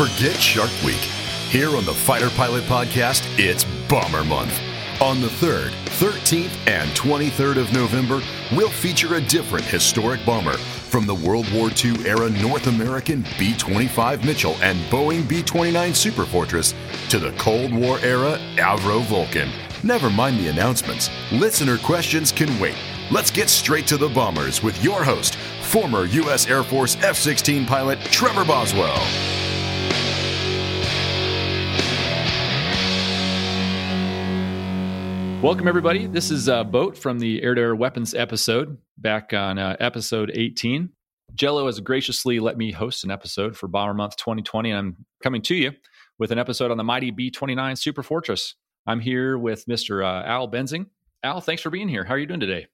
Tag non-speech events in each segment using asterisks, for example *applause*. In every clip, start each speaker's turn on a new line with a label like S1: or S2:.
S1: Forget Shark Week. Here on the Fighter Pilot Podcast, it's Bomber Month. On the 3rd, 13th, and 23rd of November, we'll feature a different historic bomber from the World War II era North American B 25 Mitchell and Boeing B 29 Superfortress to the Cold War era Avro Vulcan. Never mind the announcements. Listener questions can wait. Let's get straight to the bombers with your host, former U.S. Air Force F 16 pilot Trevor Boswell.
S2: Welcome, everybody. This is uh, Boat from the Air to Air Weapons episode, back on uh, episode 18. Jello has graciously let me host an episode for Bomber Month 2020, and I'm coming to you with an episode on the mighty B 29 Super Fortress. I'm here with Mr. Uh, Al Benzing. Al, thanks for being here. How are you doing today?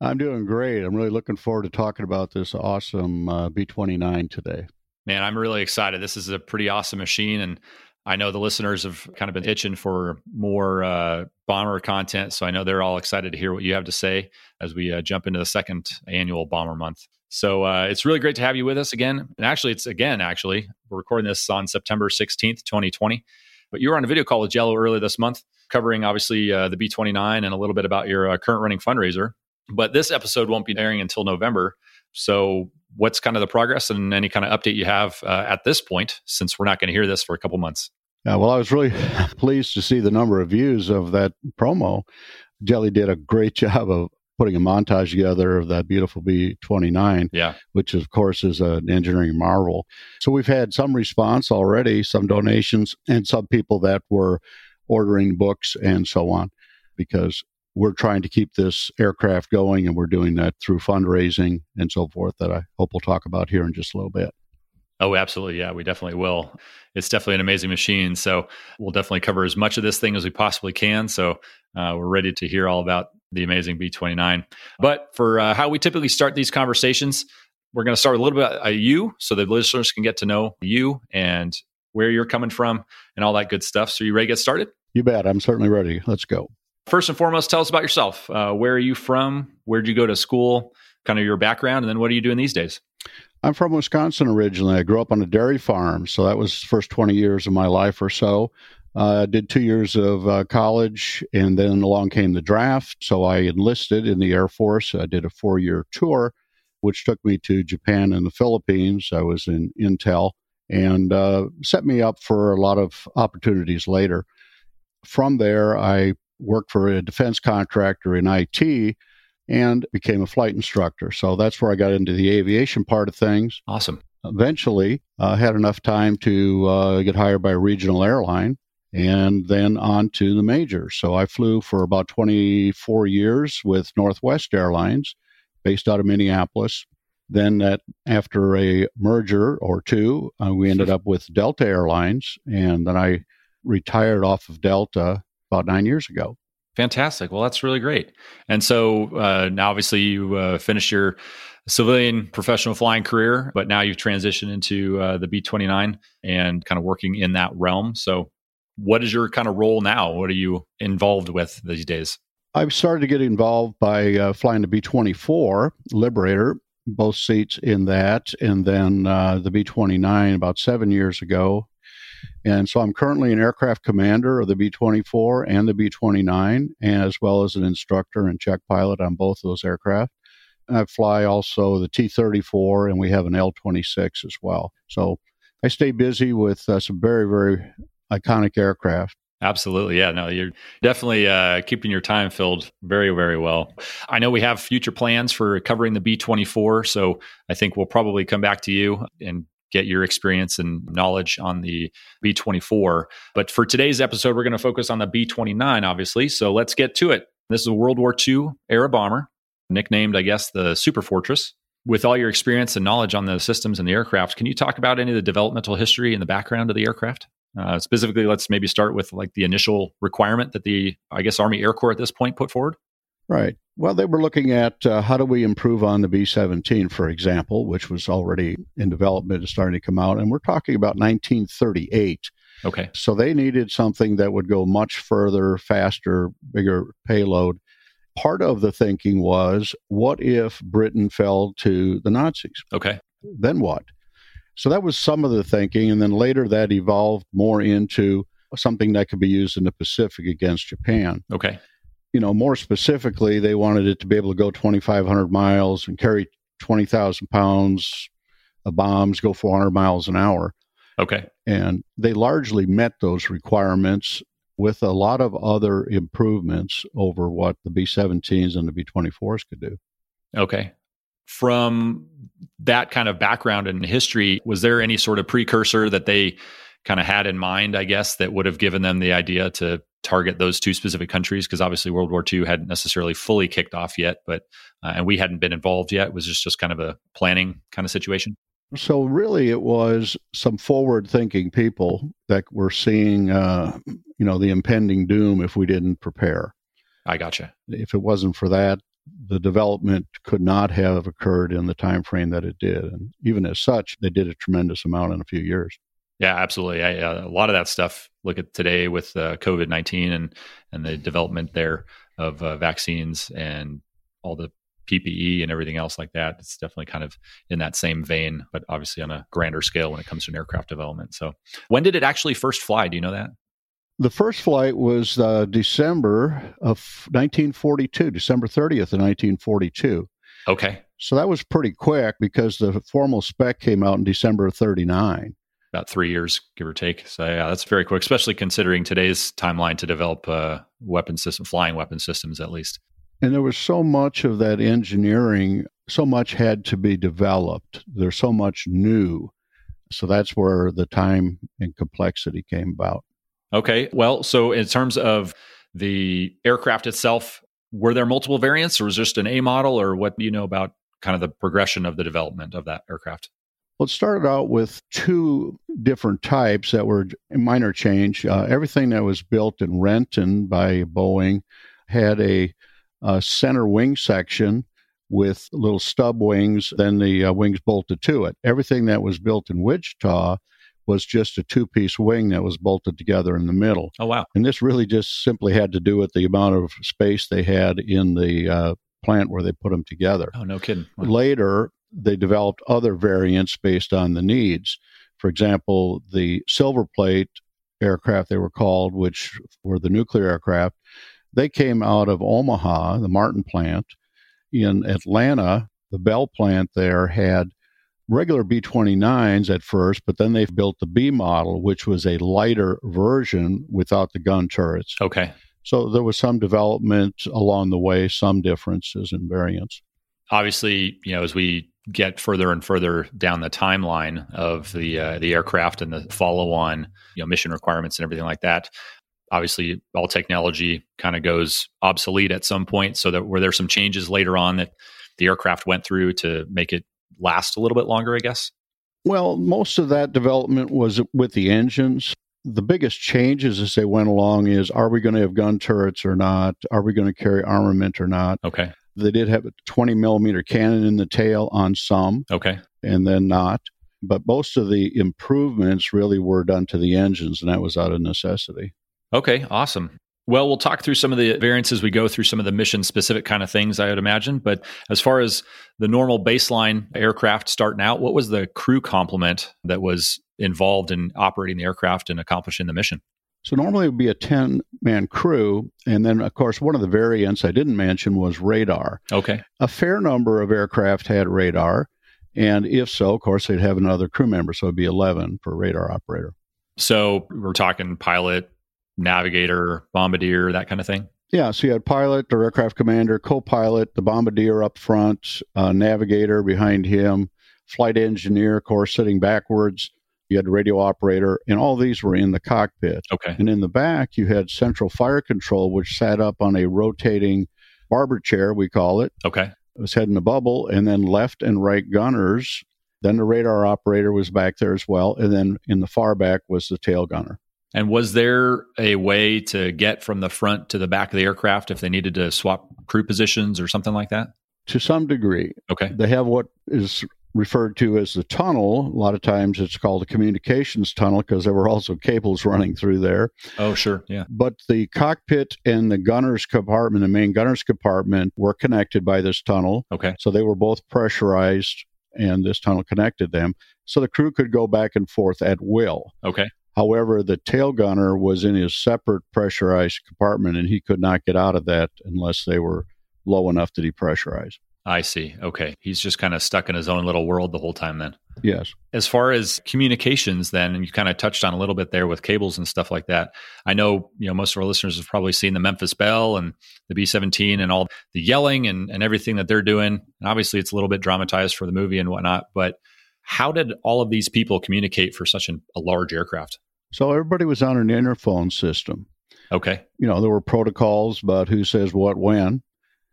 S3: I'm doing great. I'm really looking forward to talking about this awesome uh, B 29 today.
S2: Man, I'm really excited. This is a pretty awesome machine, and I know the listeners have kind of been itching for more uh, bomber content, so I know they're all excited to hear what you have to say as we uh, jump into the second annual Bomber Month. So uh, it's really great to have you with us again. And actually, it's again, actually, we're recording this on September 16th, 2020. But you were on a video call with Jello earlier this month, covering obviously uh, the B29 and a little bit about your uh, current running fundraiser. But this episode won't be airing until November. So, what's kind of the progress and any kind of update you have uh, at this point, since we're not going to hear this for a couple months?
S3: Yeah, well, I was really *laughs* pleased to see the number of views of that promo. Jello did a great *laughs* job of putting a montage together of that beautiful B 29,
S2: yeah.
S3: which of course is an engineering marvel. So we've had some response already, some donations, and some people that were ordering books and so on, because we're trying to keep this aircraft going and we're doing that through fundraising and so forth that I hope we'll talk about here in just a little bit.
S2: Oh, absolutely. Yeah, we definitely will. It's definitely an amazing machine. So we'll definitely cover as much of this thing as we possibly can. So uh, we're ready to hear all about the amazing B29. But for uh, how we typically start these conversations, we're going to start a little bit about you so the listeners can get to know you and where you're coming from and all that good stuff. So you ready to get started?
S3: You bet. I'm certainly ready. Let's go.
S2: First and foremost, tell us about yourself. Uh, where are you from? Where did you go to school? Kind of your background, and then what are you doing these days?
S3: I'm from Wisconsin originally. I grew up on a dairy farm, so that was the first 20 years of my life or so. I uh, did two years of uh, college, and then along came the draft. So I enlisted in the Air Force. I did a four year tour, which took me to Japan and the Philippines. I was in Intel and uh, set me up for a lot of opportunities later. From there, I worked for a defense contractor in IT and became a flight instructor. So that's where I got into the aviation part of things.
S2: Awesome.
S3: Eventually, I uh, had enough time to uh, get hired by a regional airline and then on to the major. So I flew for about 24 years with Northwest Airlines based out of Minneapolis. Then that after a merger or two, uh, we ended up with Delta Airlines and then I retired off of Delta about 9 years ago.
S2: Fantastic. Well, that's really great. And so uh, now, obviously, you uh, finished your civilian professional flying career, but now you've transitioned into uh, the B 29 and kind of working in that realm. So, what is your kind of role now? What are you involved with these days?
S3: I've started to get involved by uh, flying the B 24 Liberator, both seats in that, and then uh, the B 29 about seven years ago and so I'm currently an aircraft commander of the B 24 and the B 29, as well as an instructor and check pilot on both those aircraft. I fly also the T 34, and we have an L 26 as well. So I stay busy with uh, some very, very iconic aircraft.
S2: Absolutely. Yeah. No, you're definitely uh, keeping your time filled very, very well. I know we have future plans for covering the B 24. So I think we'll probably come back to you and get your experience and knowledge on the B 24. But for today's episode, we're going to focus on the B 29, obviously. So let's get to it. This is a World War II era bomber. nicknamed, I guess, the Super Fortress. With all your experience and knowledge on the systems and the aircraft, can you talk about any of the developmental history and the background of the aircraft? Uh, specifically, let's maybe start with like the initial requirement that the, I guess, Army Air Corps at this point put forward.
S3: Right. Well, they were looking at uh, how do we improve on the B 17, for example, which was already in development and starting to come out. And we're talking about 1938.
S2: Okay.
S3: So they needed something that would go much further, faster, bigger payload. Part of the thinking was what if Britain fell to the Nazis?
S2: Okay.
S3: Then what? So that was some of the thinking. And then later that evolved more into something that could be used in the Pacific against Japan.
S2: Okay
S3: you know, more specifically, they wanted it to be able to go 2,500 miles and carry 20,000 pounds of bombs, go 400 miles an hour.
S2: Okay.
S3: And they largely met those requirements with a lot of other improvements over what the B 17s and the B 24s could do.
S2: Okay. From that kind of background and history, was there any sort of precursor that they kind of had in mind, I guess, that would have given them the idea to target those two specific countries because obviously World War II hadn't necessarily fully kicked off yet, but uh, and we hadn't been involved yet. It was just just kind of a planning kind of situation.
S3: So really, it was some forward-thinking people that were seeing, uh, you know, the impending doom if we didn't prepare.
S2: I gotcha.
S3: If it wasn't for that, the development could not have occurred in the time frame that it did, and even as such, they did a tremendous amount in a few years.
S2: Yeah, absolutely. I, uh, a lot of that stuff. Look at today with uh, COVID nineteen and and the development there of uh, vaccines and all the PPE and everything else like that. It's definitely kind of in that same vein, but obviously on a grander scale when it comes to an aircraft development. So, when did it actually first fly? Do you know that?
S3: The first flight was uh, December of 1942, December 30th of 1942.
S2: Okay.
S3: So that was pretty quick because the formal spec came out in December of 39
S2: about three years, give or take. So yeah, that's very quick, especially considering today's timeline to develop uh, weapon system, flying weapon systems, at least.
S3: And there was so much of that engineering, so much had to be developed. There's so much new. So that's where the time and complexity came about.
S2: Okay. Well, so in terms of the aircraft itself, were there multiple variants or was just an A model or what do you know about kind of the progression of the development of that aircraft?
S3: Well, it started out with two different types that were minor change. Uh, everything that was built in Renton by Boeing had a, a, center wing section with little stub wings, then the uh, wings bolted to it. Everything that was built in Wichita was just a two piece wing that was bolted together in the middle.
S2: Oh, wow.
S3: And this really just simply had to do with the amount of space they had in the uh, plant where they put them together.
S2: Oh, no kidding.
S3: Wow. Later, they developed other variants based on the needs. For example, the silver plate aircraft, they were called, which were the nuclear aircraft, they came out of Omaha, the Martin plant. In Atlanta, the Bell plant there had regular B 29s at first, but then they built the B model, which was a lighter version without the gun turrets.
S2: Okay.
S3: So there was some development along the way, some differences in variants.
S2: Obviously, you know, as we get further and further down the timeline of the uh, the aircraft and the follow on you know mission requirements and everything like that obviously all technology kind of goes obsolete at some point so that were there some changes later on that the aircraft went through to make it last a little bit longer i guess
S3: well most of that development was with the engines the biggest changes as they went along is are we going to have gun turrets or not are we going to carry armament or not
S2: okay
S3: they did have a 20 millimeter cannon in the tail on some.
S2: Okay.
S3: And then not. But most of the improvements really were done to the engines, and that was out of necessity.
S2: Okay, awesome. Well, we'll talk through some of the variances we go through some of the mission specific kind of things, I would imagine. But as far as the normal baseline aircraft starting out, what was the crew complement that was involved in operating the aircraft and accomplishing the mission?
S3: So normally it would be a 10 man crew. And then, of course, one of the variants I didn't mention was radar.
S2: Okay.
S3: A fair number of aircraft had radar. And if so, of course, they'd have another crew member. So it'd be 11 for radar operator.
S2: So we're talking pilot, navigator, bombardier, that kind of thing?
S3: Yeah, so you had pilot, the aircraft commander, co pilot, the bombardier up front, uh, navigator behind him, flight engineer, of course, sitting backwards, you had radio operator, and all these were in the cockpit.
S2: Okay.
S3: And in the back, you had central fire control, which sat up on a rotating barber chair, we call it.
S2: Okay.
S3: It was heading the bubble, and then left and right gunners. Then the radar operator was back there as well. And then in the far back was the tail gunner.
S2: And was there a way to get from the front to the back of the aircraft if they needed to swap crew positions or something like that?
S3: To some degree.
S2: Okay.
S3: They have what is referred to as the tunnel. A lot of times it's called a communications tunnel because there were also cables running through there.
S2: Oh, sure. Yeah.
S3: But the cockpit and the gunner's compartment, the main gunner's compartment, were connected by this tunnel.
S2: Okay.
S3: So they were both pressurized and this tunnel connected them. So the crew could go back and forth at will.
S2: Okay.
S3: However, the tail gunner was in his separate pressurized compartment and he could not get out of that unless they were low enough to depressurize.
S2: I see. Okay. He's just kind of stuck in his own little world the whole time then.
S3: Yes.
S2: As far as communications, then, and you kind of touched on a little bit there with cables and stuff like that. I know, you know, most of our listeners have probably seen the Memphis Belle and the B 17 and all the yelling and, and everything that they're doing. And obviously, it's a little bit dramatized for the movie and whatnot. But how did all of these people communicate for such an, a large aircraft?
S3: So everybody was on an interphone system.
S2: Okay.
S3: You know, there were protocols about who says what when,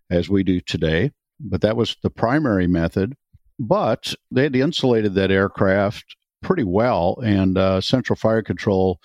S3: as we do today but that was the primary method. But they had insulated that aircraft pretty well. And uh, Central Fire Control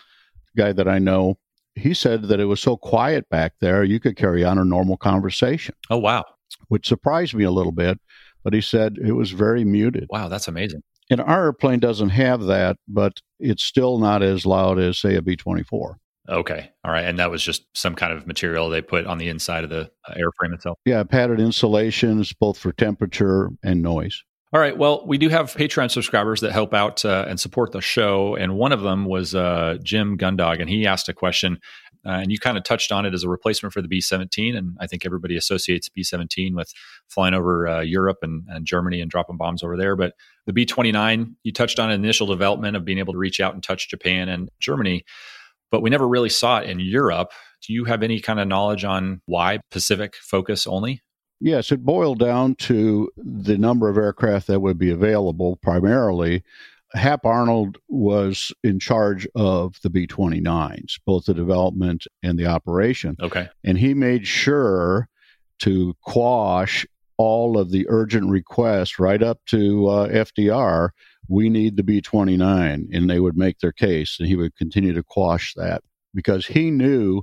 S3: guy that I know, he said that it was so quiet back there, you could carry on a normal conversation.
S2: Oh, wow.
S3: Which surprised me a little bit. But he said it was very muted.
S2: Wow, that's amazing.
S3: And our airplane doesn't have that, but it's still not as loud as, say, a B 24.
S2: Okay. All right. And that was just some kind of material they put on the inside of the uh, airframe itself.
S3: Yeah, padded insulations, both for temperature and noise.
S2: All right. Well, we do have Patreon subscribers that help out uh, and support the show. And one of them was uh, Jim Gundog, and he asked a question. Uh, and you kind of touched on it as a replacement for the B 17. And I think everybody associates B 17 with flying over uh, Europe and, and, Germany and dropping bombs over there. But the B 29, you touched on initial development of being able to reach out and touch Japan and Germany but we never really saw it in Europe. Do you have any kind of knowledge on why Pacific focus only?
S3: Yes, it boiled down to the number of aircraft that would be available primarily. Hap Arnold was in charge of the B 29s, both the development and the operation.
S2: Okay.
S3: And he made sure to quash all of the urgent requests right up to uh, FDR we need the B 29. And they would make their case, and he would continue to quash that because he knew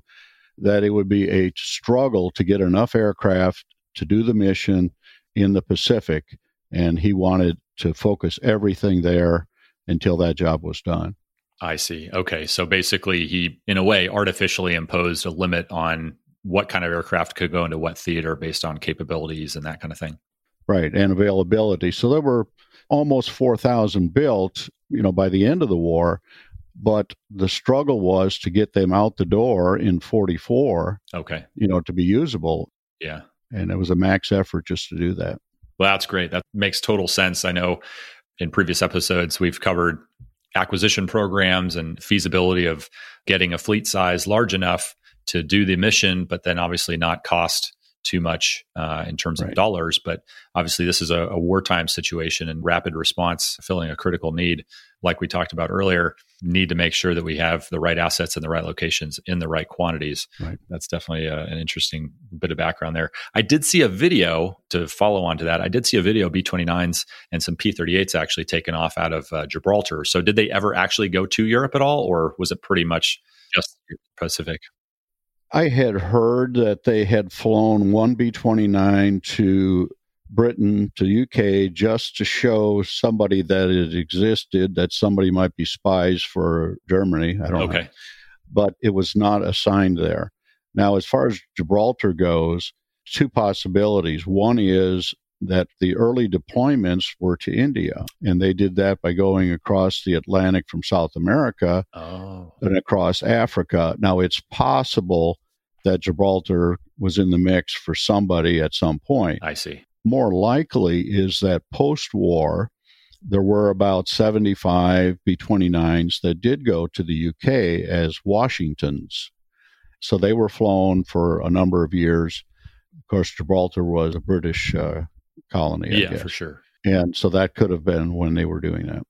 S3: that it would be a struggle to get enough aircraft to do the mission in the Pacific. And he wanted to focus everything there until that job was done.
S2: I see. Okay. So basically, he, in a way, artificially imposed a limit on what kind of aircraft could go into what theater based on capabilities and that kind of thing.
S3: Right. And availability. So there were almost 4,000 built, you know, by the end of the war. But the struggle was to get them out the door in 44.
S2: Okay.
S3: You know, to be usable.
S2: Yeah.
S3: And it was a max effort just to do that.
S2: Well, that's great. That makes total sense. I know in previous episodes we've covered acquisition programs and feasibility of getting a fleet size large enough to do the mission, but then obviously not cost too much uh, in terms right. of dollars. But obviously, this is a, a, wartime situation and rapid response, filling a critical need. Like we talked about earlier, need to make sure that we have the right assets in the right locations in the right quantities.
S3: Right.
S2: That's definitely a, an interesting bit of background there. I did see a video to follow on to that. I did see a video B 29s and some P 38s actually taken off out of uh, Gibraltar. So, did they ever actually go to Europe at all, or was it pretty much just Pacific?
S3: I had heard that they had flown one B 29 to Britain, to UK, just to show somebody that it existed, that somebody might be spies for Germany. I don't
S2: okay.
S3: know. But it was not assigned there. Now, as far as Gibraltar goes, two possibilities. One is that the early deployments were to India, and they did that by going across the Atlantic from South America
S2: oh.
S3: and across Africa. Now, it's possible that Gibraltar was in the mix for somebody at some point.
S2: I see.
S3: More likely is that post war, there were about 75 B 29s that did go to the UK as Washingtons. So they were flown for a number of years. Of course, Gibraltar was a British uh, colony.
S2: yeah, for sure.
S3: And so that could have been when they were doing that.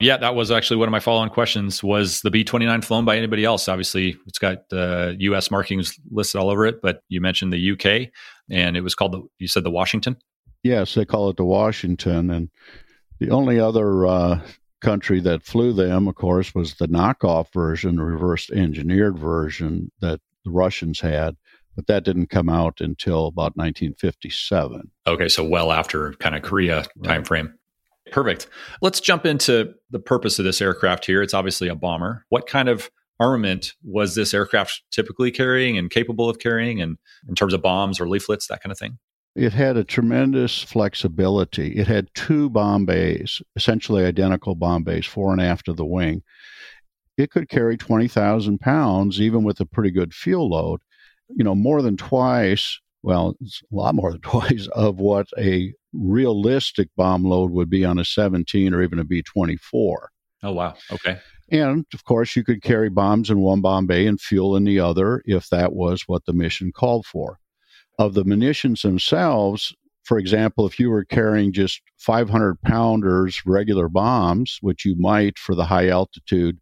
S2: Yeah, that was actually one of my follow-on questions. Was the B twenty nine flown by anybody else? Obviously, it's got the uh, U.S. markings listed all over it, but you mentioned the U.K. and it was called the. You said the Washington.
S3: Yes, they call it the Washington, and the only other uh, country that flew them, of course, was the knockoff version, the reverse engineered version that the Russians had but that didn't come out until about 1957.
S2: Okay, so well after kind of Korea right. timeframe. Perfect. Let's jump into the purpose of this aircraft here. It's obviously a bomber. What kind of armament was this aircraft typically carrying and capable of carrying and in terms of bombs or leaflets, that kind of thing?
S3: It had a tremendous flexibility. It had two bomb bays, essentially identical bomb bays, fore and aft of the wing. It could carry 20,000 pounds, even with a pretty good fuel load you know, more than twice, well, it's a lot more than *laughs* twice of what a realistic bomb load would be on a 17 or even a B 24.
S2: Oh, wow. Okay.
S3: And of course, you could carry bombs in one bomb bay and fuel in the other if that was what the mission called for. Of the munitions themselves, for example, if you were carrying just 500 pounders regular bombs, which you might for the high altitude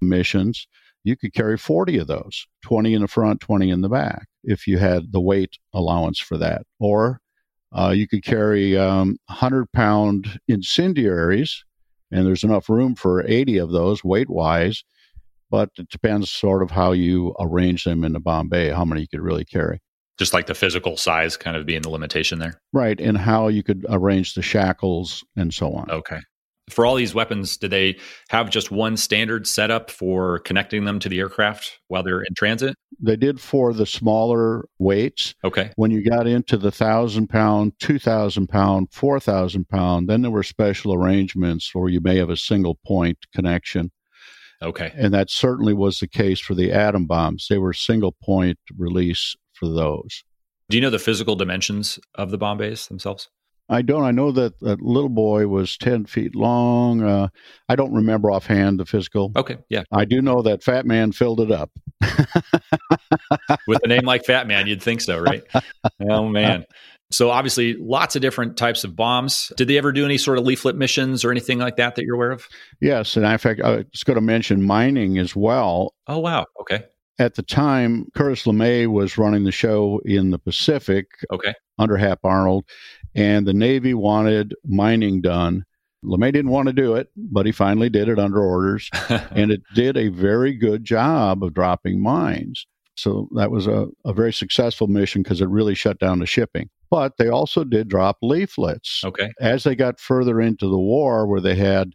S3: missions, you could carry 40 of those 20 in the front 20 in the back if you had the weight allowance for that. Or uh, you could carry um, 100 pound incendiaries and there's enough room for 80 of those weight wise but it depends sort of how you arrange them in the bomb bay how many you could really carry.
S2: Just like the physical size kind of being the limitation there?
S3: Right and how you could arrange the shackles and so on.
S2: Okay for all these weapons, do they have just one standard setup for connecting them to the aircraft while they're in transit?
S3: They did for the smaller weights.
S2: Okay.
S3: When you got into the thousand pound, two thousand pound, four thousand pound, then there were special arrangements where you may have a single point connection.
S2: Okay.
S3: And that certainly was the case for the atom bombs. They were single point release for those.
S2: Do you know the physical dimensions of the bomb bays themselves?
S3: I don't. I know that that little boy was ten feet long. Uh, I don't remember offhand the physical.
S2: Okay, yeah.
S3: I do know that Fat Man filled it up. *laughs*
S2: With a name like Fat Man, you'd think so, right? *laughs* oh man. So obviously, lots of different types of bombs. Did they ever do any sort of leaflet missions or anything like that that you're aware of?
S3: Yes, and in fact, I was going to mention mining as well.
S2: Oh wow. Okay.
S3: At the time, Curtis LeMay was running the show in the Pacific.
S2: Okay.
S3: Under Hap Arnold, and the Navy wanted mining done. LeMay didn't want to do it, but he finally did it under orders, *laughs* and it did a very good job of dropping mines. So that was a, a very successful mission because it really shut down the shipping. But they also did drop leaflets.
S2: Okay.
S3: As they got further into the war, where they had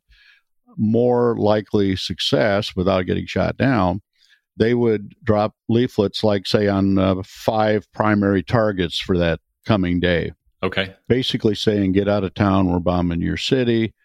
S3: more likely success without getting shot down, they would drop leaflets, like, say, on uh, five primary targets for that coming day.
S2: Okay.
S3: Basically saying, get out of town, we're bombing your city,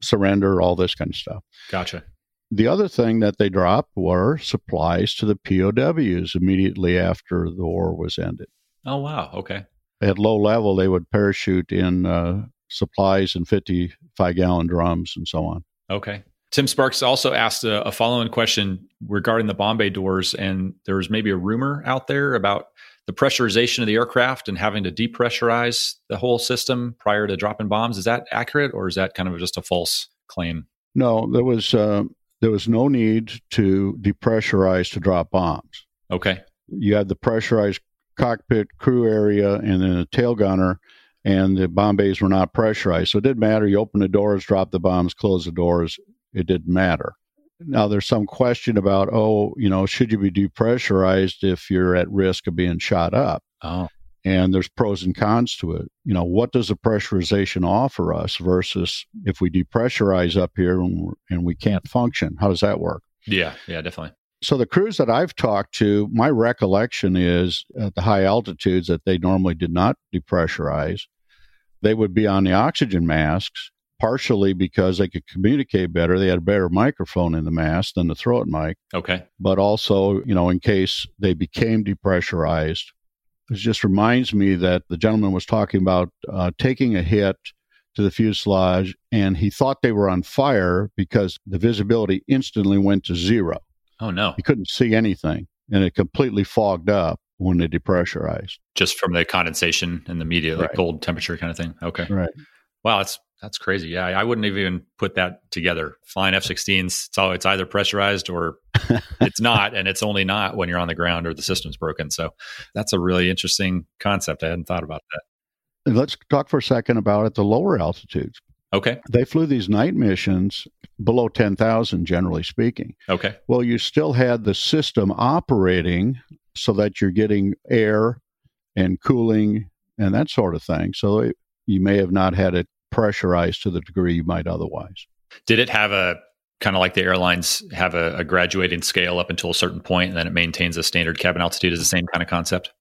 S3: surrender, all this kind of stuff.
S2: Gotcha.
S3: The other thing that they dropped were supplies to the POWs immediately after the war was ended.
S2: Oh, wow. Okay.
S3: At low level, they would parachute in uh, supplies in 55 gallon drums and so on.
S2: Okay. Tim Sparks also asked a, a follow-on question regarding the bomb bay doors, and there was maybe a rumor out there about the pressurization of the aircraft and having to depressurize the whole system prior to dropping bombs. Is that accurate, or is that kind of just a false claim?
S3: No, there was uh, there was no need to depressurize to drop bombs.
S2: Okay,
S3: you had the pressurized cockpit crew area and then a tail gunner, and the bomb bays were not pressurized, so it didn't matter. You open the doors, drop the bombs, close the doors. It didn't matter. Now, there's some question about, oh, you know, should you be depressurized if you're at risk of being shot up?
S2: Oh.
S3: And there's pros and cons to it. You know, what does the pressurization offer us versus if we depressurize up here and, and we can't function? How does that work?
S2: Yeah, yeah, definitely.
S3: So the crews that I've talked to, my recollection is at the high altitudes that they normally did not depressurize. They would be on the oxygen masks partially because they could communicate better. They had a better microphone in the mask than the throat mic.
S2: Okay.
S3: But also, you know, in case they became depressurized, it just reminds me that the gentleman was talking about uh, taking a hit to the fuselage and he thought they were on fire because the visibility instantly went to zero.
S2: Oh, no.
S3: He couldn't see anything and it completely fogged up when they depressurized.
S2: Just from the condensation and the media, right. like cold temperature kind of thing. Okay.
S3: Right.
S2: Wow, it's That's crazy. Yeah, I wouldn't even put that together. Flying *laughs* F-16s, so it's either pressurized or *laughs* it's not, and it's only not when you're on the ground or the system's broken. So that's a really interesting concept. I hadn't thought about that.
S3: Let's talk for a second about at the lower altitudes.
S2: Okay.
S3: They flew these night missions below 10,000, generally speaking.
S2: Okay.
S3: Well, you still had the system operating so that you're getting air and cooling and that sort of thing. So it, you may have not had it pressurized to the degree you might otherwise.
S2: Did it have a kind of like the airlines have a, a graduating scale up until a certain point and then it maintains a standard cabin altitude is the same kind of concept?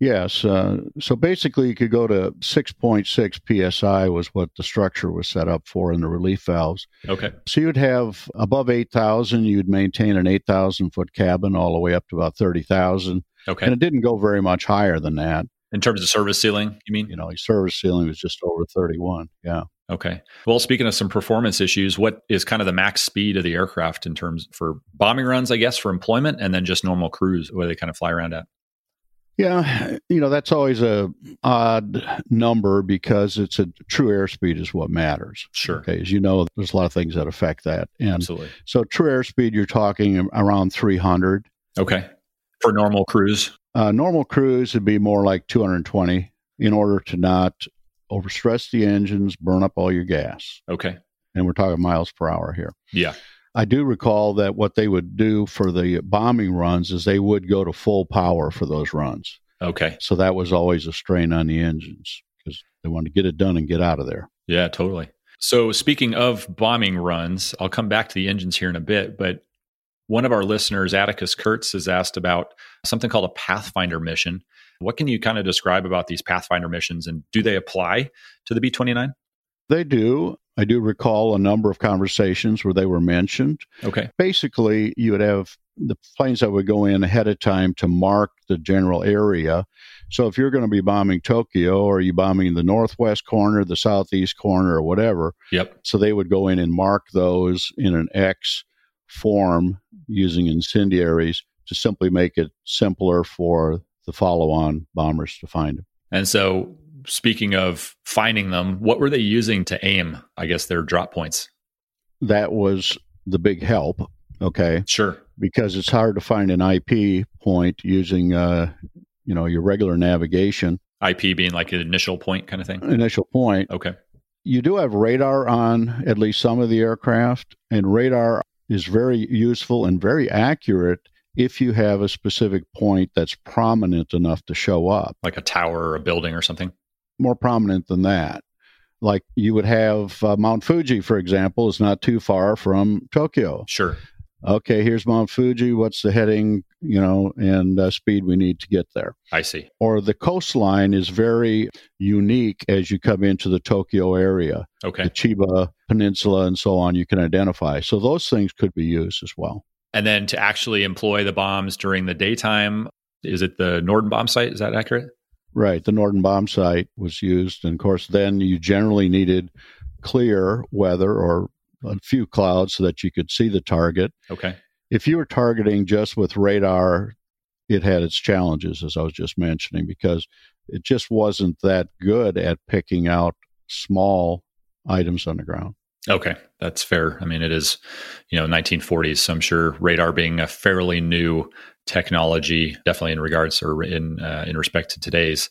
S3: Yes. Uh, so basically, you could go to 6.6 psi was what the structure was set up for in the relief valves.
S2: Okay.
S3: So you'd have above 8,000, you'd maintain an 8,000 foot cabin all the way up to about 30,000.
S2: Okay.
S3: And it didn't go very much higher than that.
S2: In terms of service ceiling, you mean?
S3: You know, your service ceiling was just over 31. Yeah.
S2: Okay. Well, speaking of some performance issues, what is kind of the max speed of the aircraft in terms for bombing runs, I guess, for employment, and then just normal cruise, where they kind of fly around at?
S3: Yeah, you know that's always a odd number because it's a true airspeed is what matters.
S2: Sure.
S3: Okay, as you know, there's a lot of things that affect that, and
S2: Absolutely.
S3: so true airspeed you're talking around 300.
S2: Okay. For normal cruise.
S3: Uh, normal cruise would be more like 220 in order to not overstress the engines, burn up all your gas,
S2: Okay.
S3: and we're talking miles per hour here.
S2: Yeah.
S3: I do recall that what they would do for the bombing runs is they would go to full power for those runs.
S2: Okay.
S3: So that was always a strain on the engines because they wanted to get it done and get out of there.
S2: Yeah, totally. So, speaking of bombing runs, I'll come back to the engines here in a bit, but one of our listeners, Atticus Kurtz, has asked about something called a Pathfinder mission. What can you kind of describe about these Pathfinder missions and do they apply to the B 29?
S3: They do. I do recall a number of conversations where they were mentioned.
S2: Okay.
S3: Basically, you would have the planes that would go in ahead of time to mark the general area. So if you're going to be bombing Tokyo or you bombing the northwest corner, the southeast corner, or whatever,
S2: Yep.
S3: so they would go in and mark those in an X form using incendiaries to simply make it simpler for the follow on bombers to find them.
S2: And so, speaking of finding them, what were they using to aim, I guess, their drop points?
S3: That was the big help. Okay.
S2: Sure.
S3: Because it's hard to find an IP point using, uh, you know, your regular navigation
S2: IP being like an initial point kind of thing.
S3: initial point.
S2: Okay.
S3: You do have radar on at least some of the aircraft, and radar is very useful and very accurate if you have a specific point that's prominent enough to show up.
S2: Like a tower or a building or something.
S3: More prominent than that. Like you would have uh, Mount Fuji, for example, is not too far from Tokyo.
S2: Sure.
S3: Okay, here's Mount Fuji. What's the heading, you know, and uh, speed we need to get there?
S2: I see.
S3: Or the coastline is very unique as you come into the Tokyo area.
S2: Okay.
S3: the Chiba Peninsula and so on, you can identify. So those things could be used as well.
S2: And then to actually employ the bombs during the daytime, is it the Norden bomb sight? Is that accurate?
S3: Right. The Norden bomb sight was used. And of course, then you generally needed clear weather or a few clouds so that you could see the target.
S2: Okay.
S3: If you were targeting just with radar, it had its challenges, as I was just mentioning, because it just wasn't that good at picking out small items on the ground.
S2: Okay, that's fair. I mean, it is, you know, 1940s. So I'm sure radar being a fairly new technology, definitely in regards or in uh, in respect to today's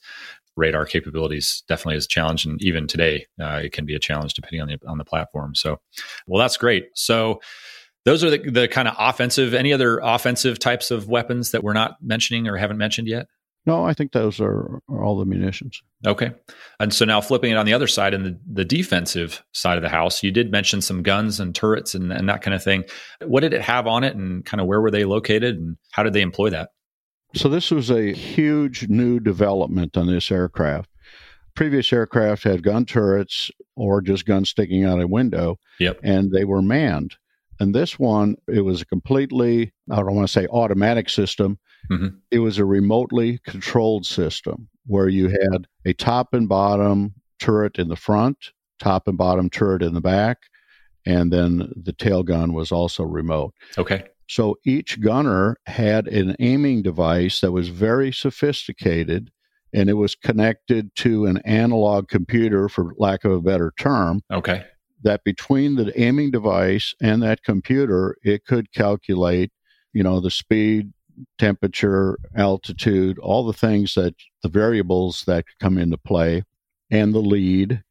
S2: radar capabilities, definitely is a challenge. And even today, uh, it can be a challenge depending on the on the platform. So, well, that's great. So. Those are the, the kind of offensive. Any other offensive types of weapons that we're not mentioning or haven't mentioned yet?
S3: No, I think those are, are all the munitions.
S2: Okay. And so now flipping it on the other side, in the, the defensive side of the house, you did mention some guns and turrets and, and that kind of thing. What did it have on it and kind of where were they located and how did they employ that?
S3: So this was a huge new development on this aircraft. Previous aircraft had gun turrets or just guns sticking out a window,
S2: Yep.
S3: and they were manned. And this one, it was a completely, I don't want to say automatic system.
S2: Mhm.
S3: It was a remotely controlled system where you had a top and bottom turret in the front, top and bottom turret in the back, and then the tail gun was also remote.
S2: Okay.
S3: So each gunner had an aiming device that was very sophisticated and it was connected to an analog computer, for lack of a better term.
S2: Okay.
S3: That between the aiming device and that computer, it could calculate, you know, the speed, temperature, altitude, all the things that the variables that come into play, and the lead.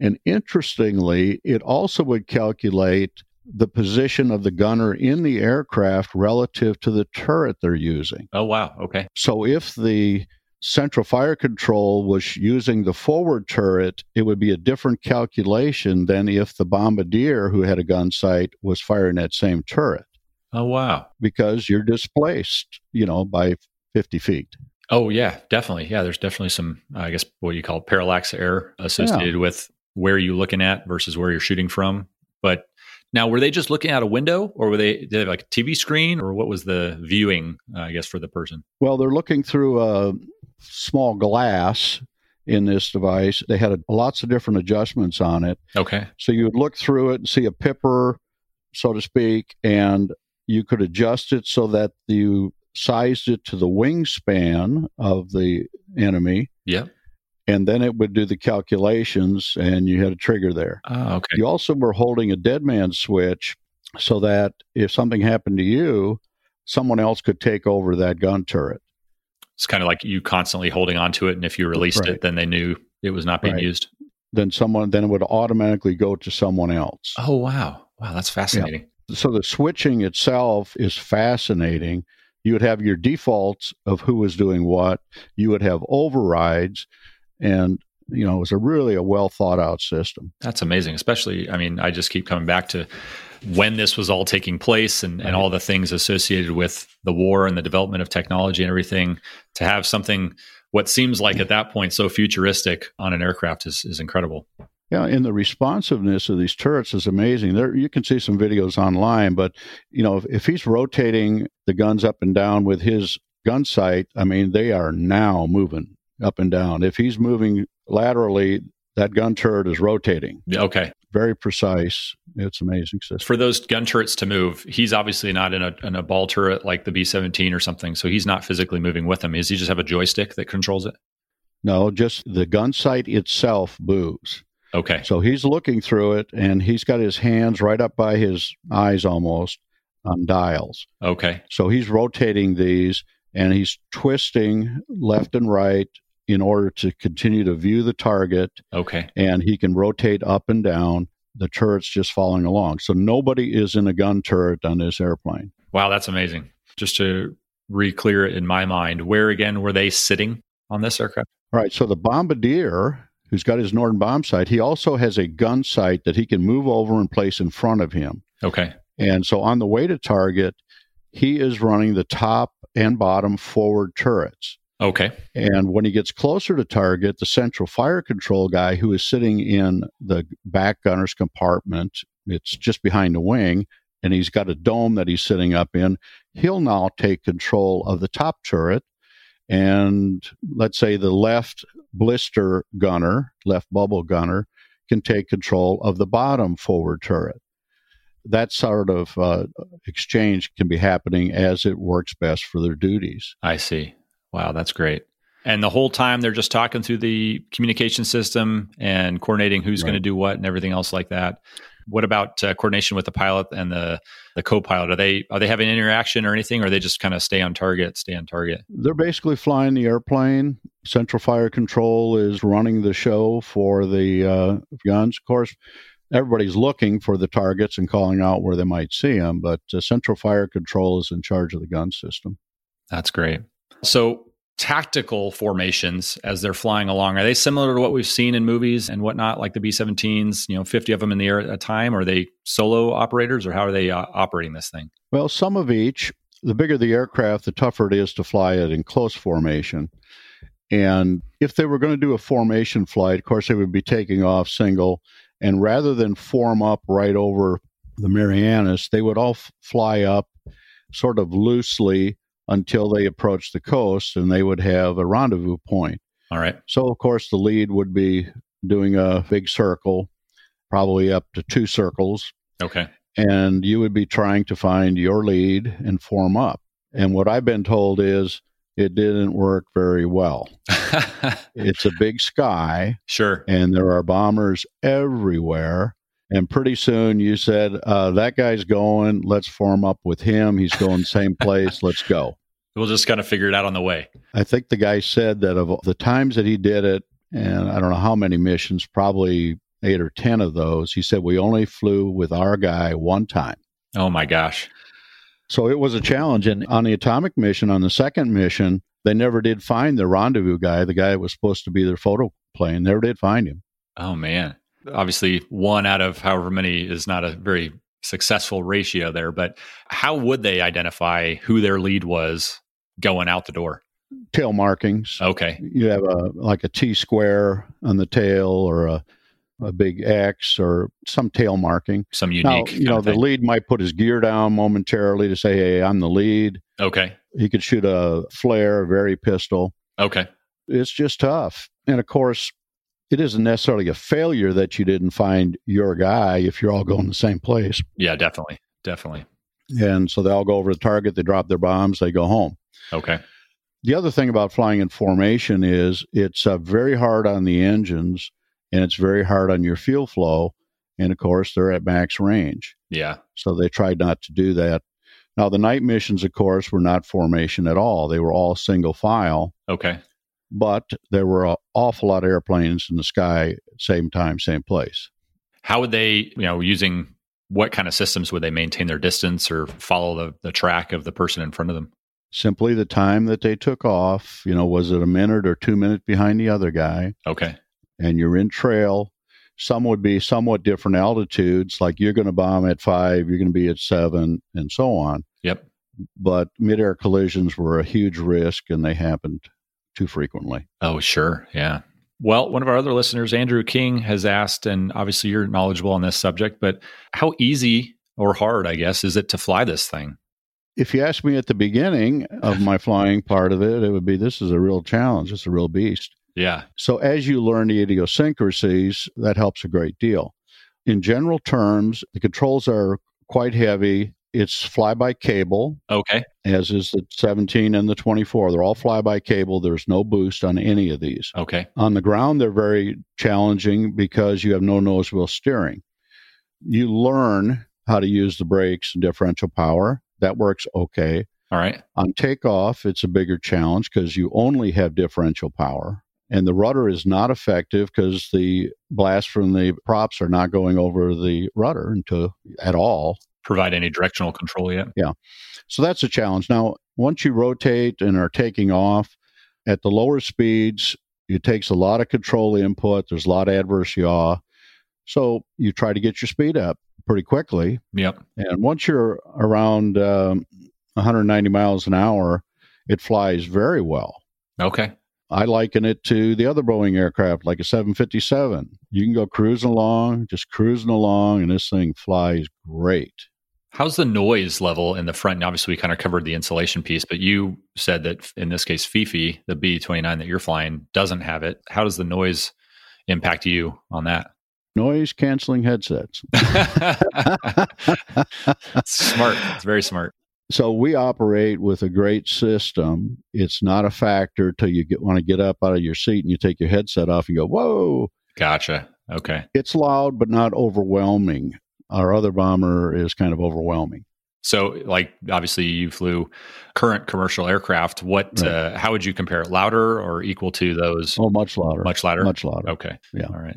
S3: And interestingly, it also would calculate the position of the gunner in the aircraft relative to the turret they're using.
S2: Oh, wow. Okay.
S3: So if the central fire control was using the forward turret, it would be a different calculation than if the bombardier who had a gun sight was firing that same turret.
S2: Oh, wow.
S3: Because you're displaced, you know, by 50 feet.
S2: Oh, yeah, definitely. Yeah, there's definitely some, I guess, what you call parallax error associated yeah. with where you're looking at versus where you're shooting from. But now, were they just looking out a window, or were they, they like a TV screen, or what was the viewing? Uh, I guess for the person.
S3: Well, they're looking through a small glass in this device. They had a, lots of different adjustments on it.
S2: Okay.
S3: So you would look through it and see a pipper, so to speak, and you could adjust it so that you sized it to the wingspan of the enemy.
S2: Yeah
S3: and then it would do the calculations and you had a trigger there.
S2: Oh, okay.
S3: You also were holding a dead man switch so that if something happened to you, someone else could take over that gun turret.
S2: It's kind of like you constantly holding on to it and if you released right. it then they knew it was not being right. used.
S3: Then someone then it would automatically go to someone else.
S2: Oh wow. Wow, that's fascinating.
S3: Yeah. So the switching itself is fascinating. You would have your defaults of who was doing what. You would have overrides and you know it was a really a well thought out system.
S2: That's amazing especially i mean i just keep coming back to when this was all taking place and, and all the things associated with the war and the development of technology and everything. To have something what seems like at that point so futuristic on an aircraft is, is incredible.
S3: Yeah, and the responsiveness of these turrets is amazing. There, you can see some videos online, but you know, if, if he's rotating the guns up and down with his gun sight, I mean, they are now moving up and down. If he's moving laterally, that gun turret is rotating.
S2: Okay.
S3: Very precise. It's amazing system.
S2: For those gun turrets to move, he's obviously not in a, in a ball turret like the B 17 or something. So he's not physically moving with them. Does he just have a joystick that controls it?
S3: No, just the gun sight itself moves.
S2: Okay.
S3: So he's looking through it and he's got his hands right up by his eyes almost on dials.
S2: Okay.
S3: So he's rotating these and he's twisting left and right in order to continue to view the target.
S2: Okay.
S3: And he can rotate up and down. The turret's just following along. So nobody is in a gun turret on this airplane.
S2: Wow, that's amazing. Just to re-clear it in my mind, where again were they sitting on this aircraft?
S3: All right. So the bombardier, who's got his Norden bomb sight, he also has a gun sight that he can move over and place in front of him.
S2: Okay.
S3: And so on the way to target, he is running the top and bottom forward turrets.
S2: Okay.
S3: And when he gets closer to target, the central fire control guy who is sitting in the back gunner's compartment, it's just behind the wing, and he's got a dome that he's sitting up in, he'll now take control of the top turret. And let's say the left blister gunner, left bubble gunner, can take control of the bottom forward turret. That sort of uh, exchange can be happening as it works best for their duties.
S2: I see. Wow, that's great. And the whole time they're just talking through the communication system and coordinating who's right. going to do what and everything else like that. What about uh, coordination with the pilot and the the co-pilot? Are they are they having interaction or anything, or they just kind of stay on target, stay on target?
S3: They're basically flying the airplane. Central Fire Control is running the show for the uh, guns. Of course, everybody's looking for the targets and calling out where they might see them, but uh, Central Fire Control is in charge of the gun system.
S2: That's great. So, tactical formations as they're flying along, are they similar to what we've seen in movies and whatnot, like the B 17s, you know, 50 of them in the air at a time? Are they solo operators or how are they uh, operating this thing?
S3: Well, some of each. The bigger the aircraft, the tougher it is to fly it in close formation. And if they were going to do a formation flight, of course, they would be taking off single. And rather than form up right over the Marianas, they would all f- fly up sort of loosely until they approached the coast and they would have a rendezvous point.
S2: All right.
S3: So, of course, the lead would be doing a big circle, probably up to two circles.
S2: Okay.
S3: And you would be trying to find your lead and form up. And what I've been told is it didn't work very well. *laughs* it's a big sky.
S2: Sure.
S3: And there are bombers everywhere. And pretty soon you said, uh, that guy's going. Let's form up with him. He's going same place. Let's go.
S2: We'll just kind of figure it out on the way.
S3: I think the guy said that of the times that he did it, and I don't know how many missions, probably eight or 10 of those, he said, we only flew with our guy one time.
S2: Oh my gosh.
S3: So it was a challenge. And on the atomic mission, on the second mission, they never did find the rendezvous guy, the guy that was supposed to be their photo plane, never did find him.
S2: Oh man. Obviously, one out of however many is not a very successful ratio there, but how would they identify who their lead was going out the door?
S3: Tail markings.
S2: Okay.
S3: You have a like a T square on the tail or a a big X or some tail marking.
S2: Some unique.
S3: Now, you know, the lead might put his gear down momentarily to say, "Hey, I'm the lead."
S2: Okay.
S3: He could shoot a flare, a very pistol.
S2: Okay.
S3: It's just tough, and of course, it isn't necessarily a failure that you didn't find your guy if you're all going the same place.
S2: Yeah, definitely, definitely.
S3: And so they all go over the target, they drop their bombs, they go home.
S2: Okay.
S3: The other thing about flying in formation is it's uh, very hard on the engines and it's very hard on your fuel flow. And of course, they're at max range.
S2: Yeah.
S3: So they tried not to do that. Now, the night missions, of course, were not formation at all. They were all single file.
S2: Okay.
S3: But there were an awful lot of airplanes in the sky, same time, same place.
S2: How would they, you know, using what kind of systems would they maintain their distance or follow the, the track of the person in front of them?
S3: Simply the time that they took off. You know, was it a minute or two minutes behind the other guy?
S2: Okay
S3: and you're in trail. Some would be somewhat different altitudes, like you're going to bomb at five, you're going to be at seven, and so on.
S2: Yep.
S3: But midair collisions were a huge risk, and they happened too frequently.
S2: Oh, sure. Yeah. Well, one of our other listeners, Andrew King, has asked, and obviously you're knowledgeable on this subject, but how easy or hard, I guess, is it to fly this thing?
S3: If you ask me at the beginning of *laughs* my flying part of it, it would be this is a real challenge. It's a real beast.
S2: Yeah.
S3: So as you learn the idiosyncrasies, that helps a great deal. In general terms, the controls are quite heavy. It's fly by cable.
S2: Okay.
S3: As is the 17 and the 24. They're all fly by cable. There's no boost on any of these.
S2: Okay.
S3: On the ground, they're very challenging because you have no nose wheel steering. You learn how to use the brakes and differential power. That works okay.
S2: All right.
S3: On takeoff, it's a bigger challenge because you only have differential power and the rudder is not effective because the blast from the props are not going over the rudder into at all
S2: provide any directional control yet?
S3: Yeah. So that's a challenge. Now once you rotate and are taking off at the lower speeds it takes a lot of control input. There's a lot of adverse yaw. So you try to get your speed up pretty quickly.
S2: Yep.
S3: And once you're around um, 190 miles an hour it flies very well.
S2: Okay.
S3: I liken it to the other Boeing aircraft, like a 757. You can go cruising along, just cruising along, and this thing flies great.
S2: How's the noise level in the front? And obviously, we kind of covered the insulation piece, but you said that in this case, Fifi, the B 29 that you're flying, doesn't have it. How does the noise impact you on that?
S3: Noise canceling headsets. *laughs*
S2: smart. It's very smart.
S3: So we operate with a great system. It's not a factor till you get, want to get up out of your seat and you take your headset off and go, whoa.
S2: Gotcha. Okay.
S3: It's loud, but not overwhelming. Our other bomber is kind of overwhelming.
S2: So, like, obviously, you flew current commercial aircraft. What? Right. Uh, how would you compare it? Louder or equal to those?
S3: Oh, much louder.
S2: Much louder.
S3: Much louder.
S2: Okay.
S3: Yeah.
S2: All right.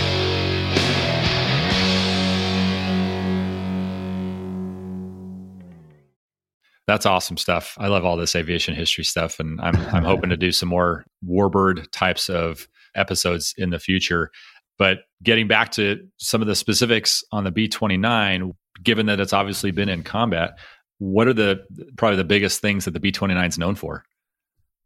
S2: That's awesome stuff. I love all this aviation history stuff, and I'm *laughs* I'm hoping to do some more warbird types of episodes in the future. But getting back to some of the specifics on the B twenty nine, given that it's obviously been in combat, what are the probably the biggest things that the B twenty nine is known for?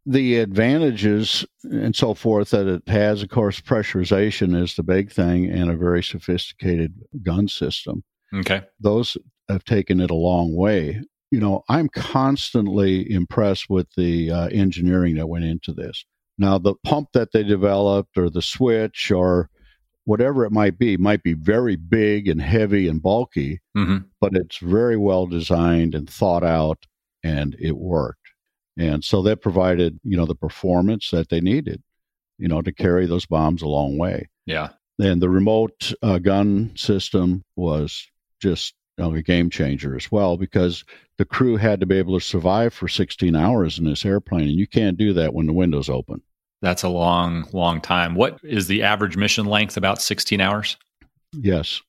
S3: The advantages and so forth that it has, of course, pressurization is the big thing, and a very sophisticated gun system.
S2: Okay,
S3: those have taken it a long way you know, I'm constantly impressed with the uh, engineering that went into this. Now, the pump that they developed, or the switch, or whatever it might be, might be very big and heavy and bulky, mm-hmm. but it's very well designed and thought out, and it worked. And so that provided, you know, the performance that they needed, you know, to carry those bombs a long way.
S2: Yeah.
S3: And the remote uh, gun system was just you know, a game changer as well because the crew had to be able to survive for 16 hours in this airplane, and you can't do that when the window's open.
S2: That's a long, long time. What is the average mission length? About 16 hours?
S3: Yes.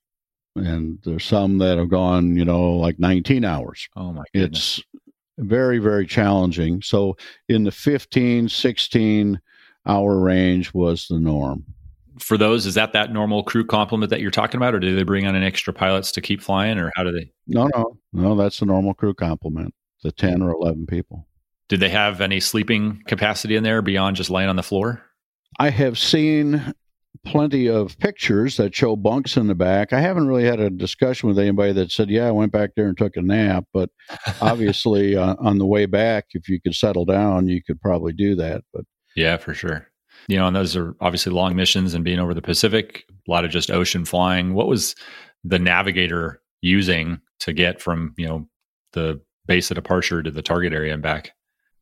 S3: And there's some that have gone, you know, like 19 hours.
S2: Oh, my goodness.
S3: It's very, very challenging. So in the 15, 16 hour range was the norm
S2: for those, is that that normal crew complement that you're talking about, or do they bring on an extra pilots to keep flying, or how do they?
S3: No, no, no. That's the normal crew complement. The ten or eleven people.
S2: Did they have any sleeping capacity in there beyond just laying on the floor?
S3: I have seen plenty of pictures that show bunks in the back. I haven't really had a discussion with anybody that said, "Yeah, I went back there and took a nap." But *laughs* obviously, uh, on the way back, if you could settle down, you could probably do that. But
S2: yeah, for sure you know, and those are obviously long missions and being over the Pacific, a lot of just ocean flying. What was the navigator using to get from, you know, the base of departure to the target area and back?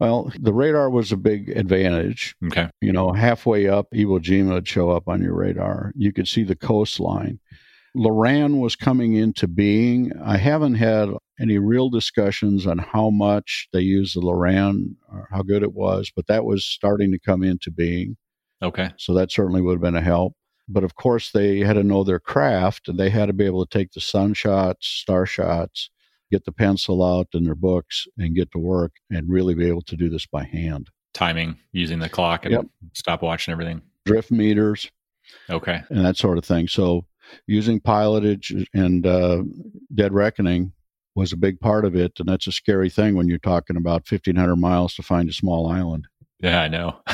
S3: Well, the radar was a big advantage.
S2: Okay.
S3: You know, halfway up, Iwo Jima would show up on your radar. You could see the coastline. Loran was coming into being. I haven't had any real discussions on how much they used the Loran or how good it was, but that was starting to come into being.
S2: Okay.
S3: So that certainly would have been a help. But of course, they had to know their craft and they had to be able to take the sun shots, star shots, get the pencil out in their books and get to work and really be able to do this by hand.
S2: Timing, using the clock and yep. stopwatch and everything.
S3: Drift meters.
S2: Okay.
S3: And that sort of thing. So using pilotage and uh, dead reckoning was a big part of it. And that's a scary thing when you're talking about 1,500 miles to find a small island.
S2: Yeah, I know. *laughs*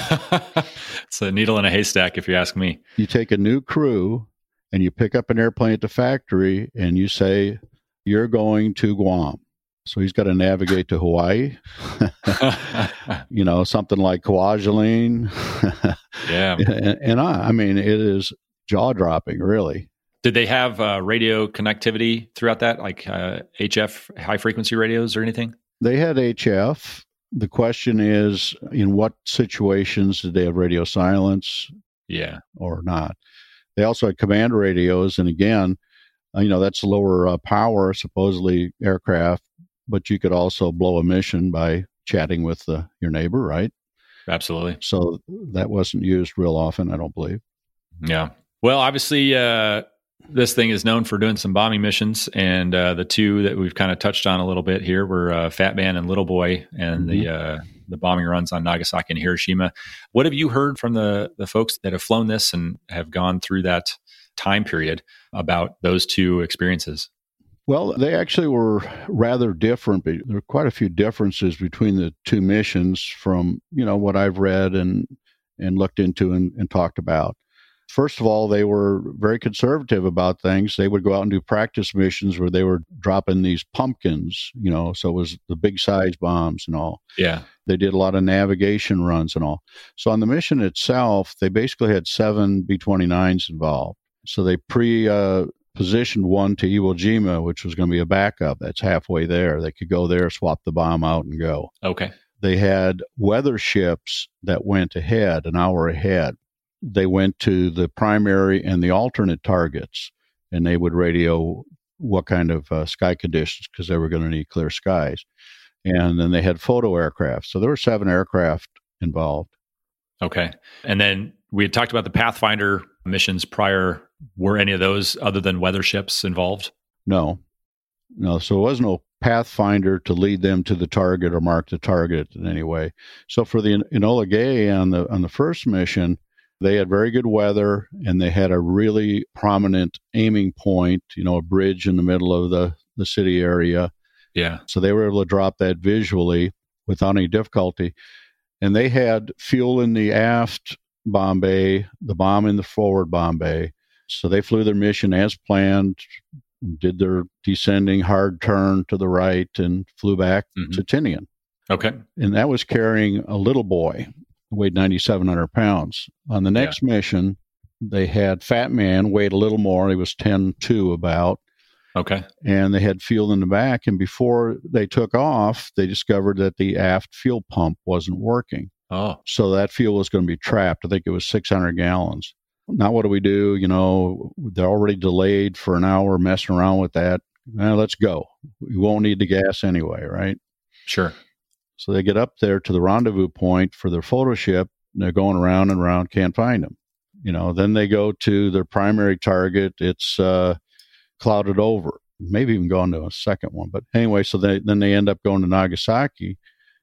S2: it's a needle in a haystack, if you ask me.
S3: You take a new crew and you pick up an airplane at the factory and you say, You're going to Guam. So he's got to navigate to Hawaii, *laughs* you know, something like Kwajalein.
S2: yeah. *laughs*
S3: And, and, I, I mean, it is jaw dropping, really.
S2: Did they have uh, radio connectivity throughout that, like uh, HF high frequency radios or anything?
S3: They had HF. The question is, in what situations did they have radio silence?
S2: Yeah,
S3: or not? They also had command radios, and again, uh, you know that's lower uh, power, supposedly aircraft, but you could also blow a mission by chatting with uh, your neighbor, right?
S2: Absolutely.
S3: So that wasn't used real often, I don't believe.
S2: Yeah. Well, obviously, uh, this thing is known for doing some bombing missions, and uh, the two that we've kind of touched on a little bit here were uh, Fat Man and Little Boy, and mm-hmm. the uh, the bombing runs on Nagasaki and Hiroshima. What have you heard from the the folks that have flown this and have gone through that time period about those two experiences?
S3: Well, they actually were rather different. There are quite a few differences between the two missions from you know what I've read and and looked into and, and talked about first of all, they were very conservative about things. They would go out and do practice missions where they were dropping these pumpkins, you know, so it was the big size bombs and all.
S2: Yeah.
S3: They did a lot of navigation runs and all. So on the mission itself, they basically had seven B 29s involved. So they pre uh, positioned one to Iwo Jima, which was going to be a backup. That's halfway there. They could go there, swap the bomb out, and go.
S2: Okay.
S3: They had weather ships that went ahead, an hour ahead they went to the primary and the alternate targets, and they would radio what kind of uh, sky conditions because they were going to need clear skies. And then they had photo aircraft. So there were seven aircraft involved.
S2: Okay. And then we had talked about the Pathfinder missions prior. Were any of those other than weather ships involved?
S3: No. No. So it was no pathfinder to lead them to the target or mark the target in any way. So for the Enola Gay on the on the first mission, they had very good weather and they had a really prominent aiming point, you know, a bridge in the middle of the, the city area.
S2: Yeah.
S3: So they were able to drop that visually without any difficulty. And they had fuel in the aft bomb bay, the bomb in the forward bomb bay. So they flew their mission as planned, did their descending hard turn to the right, and flew back mm-hmm. to Tinian.
S2: Okay.
S3: And that was carrying a little boy, weighed 9,700 pounds. On the next yeah. mission, they had Fat Man, weighed a little more. He was 10 2 about.
S2: Okay.
S3: And they had fuel in the back. And before they took off, they discovered that the aft fuel pump wasn't working.
S2: Oh.
S3: So that fuel was going to be trapped. I think it was 600 gallons. Now, what do we do? You know, they're already delayed for an hour messing around with that. Well, let's go. We won't need the gas anyway, right?
S2: Sure.
S3: So they get up there to the rendezvous point for their photo ship. they're going around and around, can't find them. You know, then they go to their primary target. It's uh, clouded over. Maybe even going to a second one. But anyway, so they, then they end up going to Nagasaki.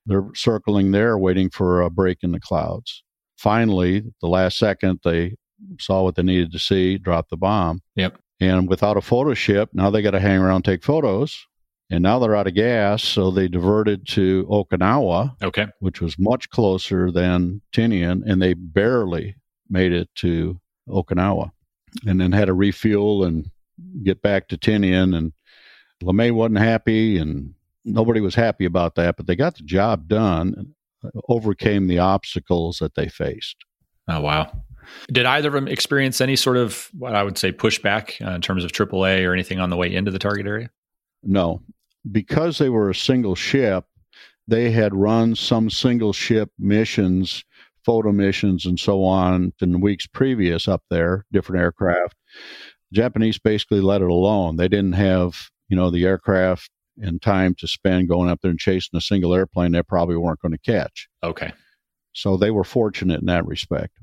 S3: They're circling there, waiting for a break in the clouds. Finally, the last second, they saw what they needed to see, dropped the bomb.
S2: Yep.
S3: And without a photo ship, now they got to hang around take photos. And now they're out of gas, so they diverted to Okinawa,
S2: okay,
S3: which was much closer than Tinian, and they barely made it to Okinawa, and then had to refuel and get back to Tinian. And LeMay wasn't happy, and nobody was happy about that, but they got the job done, and overcame the obstacles that they faced.
S2: Oh wow! Did either of them experience any sort of what I would say pushback uh, in terms of AAA or anything on the way into the target area?
S3: No, because they were a single ship, they had run some single ship missions, photo missions, and so on in the weeks previous up there, different aircraft. Japanese basically let it alone. They didn't have, you know, the aircraft and time to spend going up there and chasing a single airplane they probably weren't going to catch.
S2: Okay.
S3: So they were fortunate in that respect.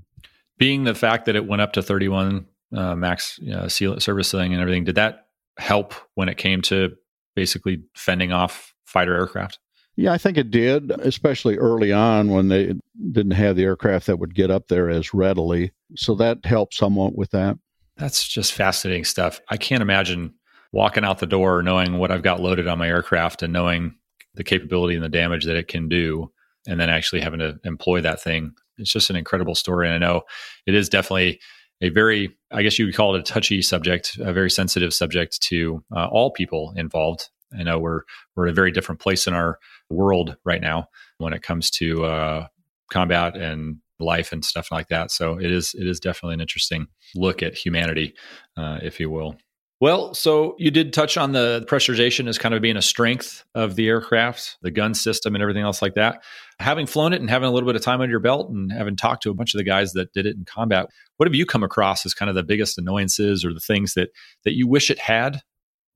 S2: Being the fact that it went up to 31 uh, max uh, service ceiling and everything, did that help when it came to basically fending off fighter aircraft?
S3: Yeah, I think it did, especially early on when they didn't have the aircraft that would get up there as readily. So that helped somewhat with that.
S2: That's just fascinating stuff. I can't imagine walking out the door knowing what I've got loaded on my aircraft and knowing the capability and the damage that it can do, and then actually having to employ that thing. It's just an incredible story. And I know it is definitely a very, I guess you would call it a touchy subject, a very sensitive subject to uh, all people involved. I know we're we're in a very different place in our world right now when it comes to uh, combat and life and stuff like that. So it is it is definitely an interesting look at humanity, uh, if you will. Well, so you did touch on the pressurization as kind of being a strength of the aircraft, the gun system, and everything else like that. Having flown it and having a little bit of time under your belt and having talked to a bunch of the guys that did it in combat, what have you come across as kind of the biggest annoyances or the things that that you wish it had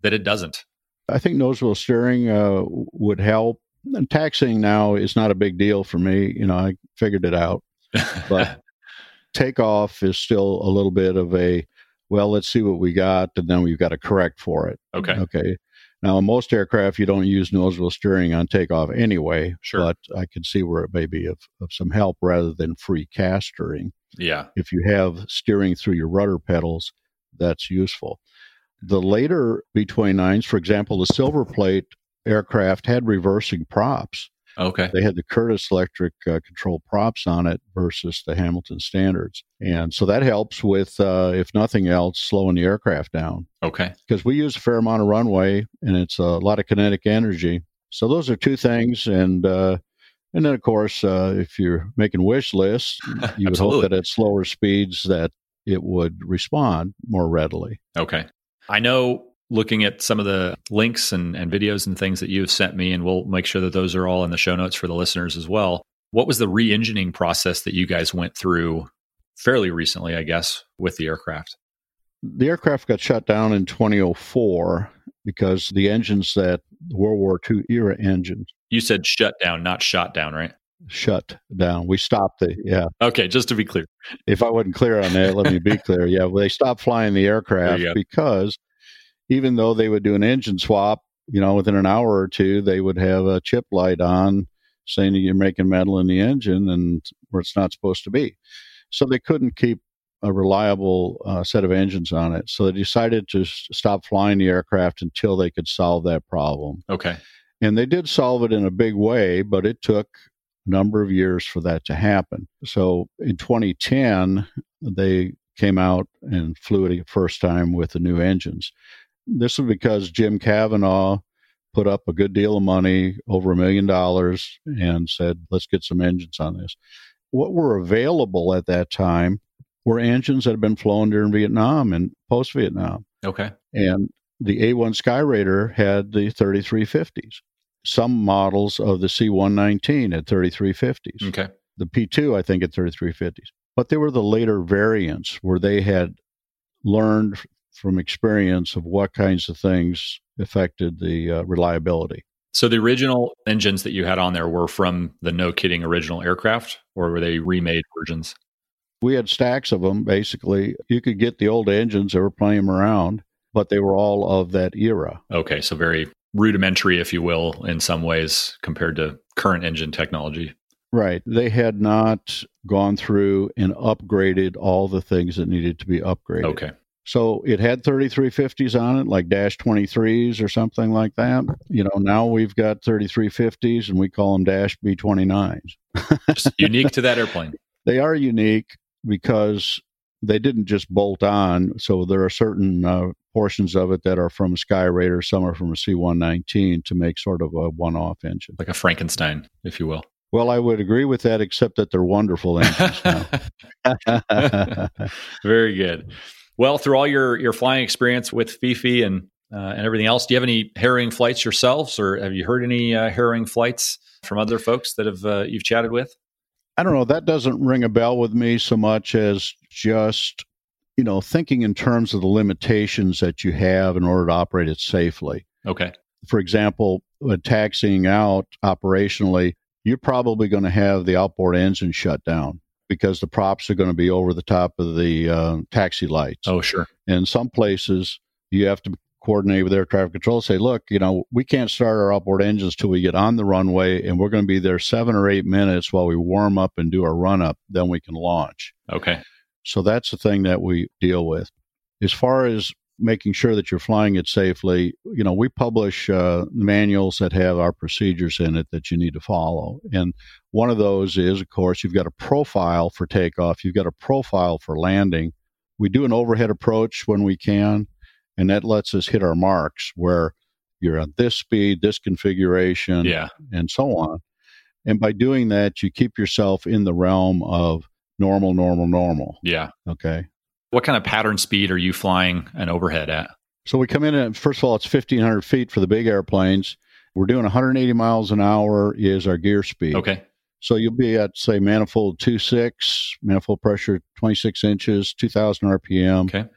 S2: that it doesn't?
S3: I think nose wheel steering uh, would help. And taxiing now is not a big deal for me. You know, I figured it out, but *laughs* takeoff is still a little bit of a well, let's see what we got, and then we've got to correct for it.
S2: Okay.
S3: Okay. Now, in most aircraft, you don't use nose wheel steering on takeoff anyway.
S2: Sure.
S3: But I can see where it may be of, of some help rather than free castering.
S2: Yeah.
S3: If you have steering through your rudder pedals, that's useful. The later B 29s, for example, the silver plate aircraft had reversing props.
S2: Okay.
S3: They had the Curtiss electric uh, control props on it versus the Hamilton standards. And so that helps with, uh, if nothing else, slowing the aircraft down.
S2: Okay.
S3: Because we use a fair amount of runway and it's a lot of kinetic energy. So those are two things. And, uh, and then, of course, uh, if you're making wish lists, *laughs* you would hope that at slower speeds that it would respond more readily.
S2: Okay. I know looking at some of the links and, and videos and things that you've sent me, and we'll make sure that those are all in the show notes for the listeners as well. What was the re engineering process that you guys went through fairly recently, I guess, with the aircraft?
S3: The aircraft got shut down in 2004 because the engines that World War II era engines.
S2: You said shut down, not shot down, right?
S3: Shut down. We stopped the, yeah.
S2: Okay, just to be clear.
S3: If I wasn't clear on that, let me be clear. Yeah, well, they stopped flying the aircraft because even though they would do an engine swap you know, within an hour or two, they would have a chip light on saying that you're making metal in the engine and where it's not supposed to be. So they couldn't keep a reliable uh, set of engines on it. So they decided to s- stop flying the aircraft until they could solve that problem.
S2: Okay.
S3: And they did solve it in a big way, but it took a number of years for that to happen. So in 2010, they came out and flew it the first time with the new engines. This was because Jim Cavanaugh put up a good deal of money, over a million dollars, and said, let's get some engines on this. What were available at that time were engines that had been flown during Vietnam and post Vietnam.
S2: Okay.
S3: And the A1 Skyraider had the 3350s. Some models of the C119 had 3350s.
S2: Okay.
S3: The P2, I think, had 3350s. But they were the later variants where they had learned from experience of what kinds of things affected the uh, reliability.
S2: So the original engines that you had on there were from the no kidding original aircraft, or were they remade versions?
S3: We had stacks of them, basically. You could get the old engines, there were playing them around, but they were all of that era.
S2: Okay, so very rudimentary, if you will, in some ways compared to current engine technology.
S3: Right. They had not gone through and upgraded all the things that needed to be upgraded.
S2: Okay.
S3: So it had 3350s on it, like Dash 23s or something like that. You know, now we've got 3350s and we call them Dash B29s.
S2: Unique to that airplane. *laughs*
S3: They are unique because they didn't just bolt on. So there are certain uh, portions of it that are from Skyraider, some are from a C119 to make sort of a one off engine.
S2: Like a Frankenstein, if you will.
S3: Well, I would agree with that, except that they're wonderful engines now. *laughs*
S2: Very good. Well, through all your your flying experience with Fifi and uh, and everything else, do you have any harrowing flights yourselves, or have you heard any uh, harrowing flights from other folks that have uh, you've chatted with?
S3: I don't know. That doesn't ring a bell with me so much as just you know thinking in terms of the limitations that you have in order to operate it safely.
S2: Okay.
S3: For example, when taxiing out operationally, you're probably going to have the outboard engine shut down because the props are going to be over the top of the uh, taxi lights.
S2: Oh, sure.
S3: In some places, you have to coordinate with air traffic control. Say, look, you know, we can't start our outboard engines till we get on the runway, and we're going to be there seven or eight minutes while we warm up and do our run up. Then we can launch.
S2: Okay.
S3: So that's the thing that we deal with. As far as making sure that you're flying it safely, you know, we publish uh, manuals that have our procedures in it that you need to follow. And one of those is, of course, you've got a profile for takeoff, you've got a profile for landing. We do an overhead approach when we can, and that lets us hit our marks where you're at this speed, this configuration,
S2: Yeah.
S3: and so on. And by doing that, you keep yourself in the realm of normal, normal, normal.
S2: Yeah.
S3: Okay.
S2: What kind of pattern speed are you flying an overhead at?
S3: So we come in at, first of all, it's 1,500 feet for the big airplanes. We're doing 180 miles an hour is our gear speed.
S2: Okay.
S3: So you'll be at, say, manifold 2.6, manifold pressure 26 inches, 2,000 RPM.
S2: Okay.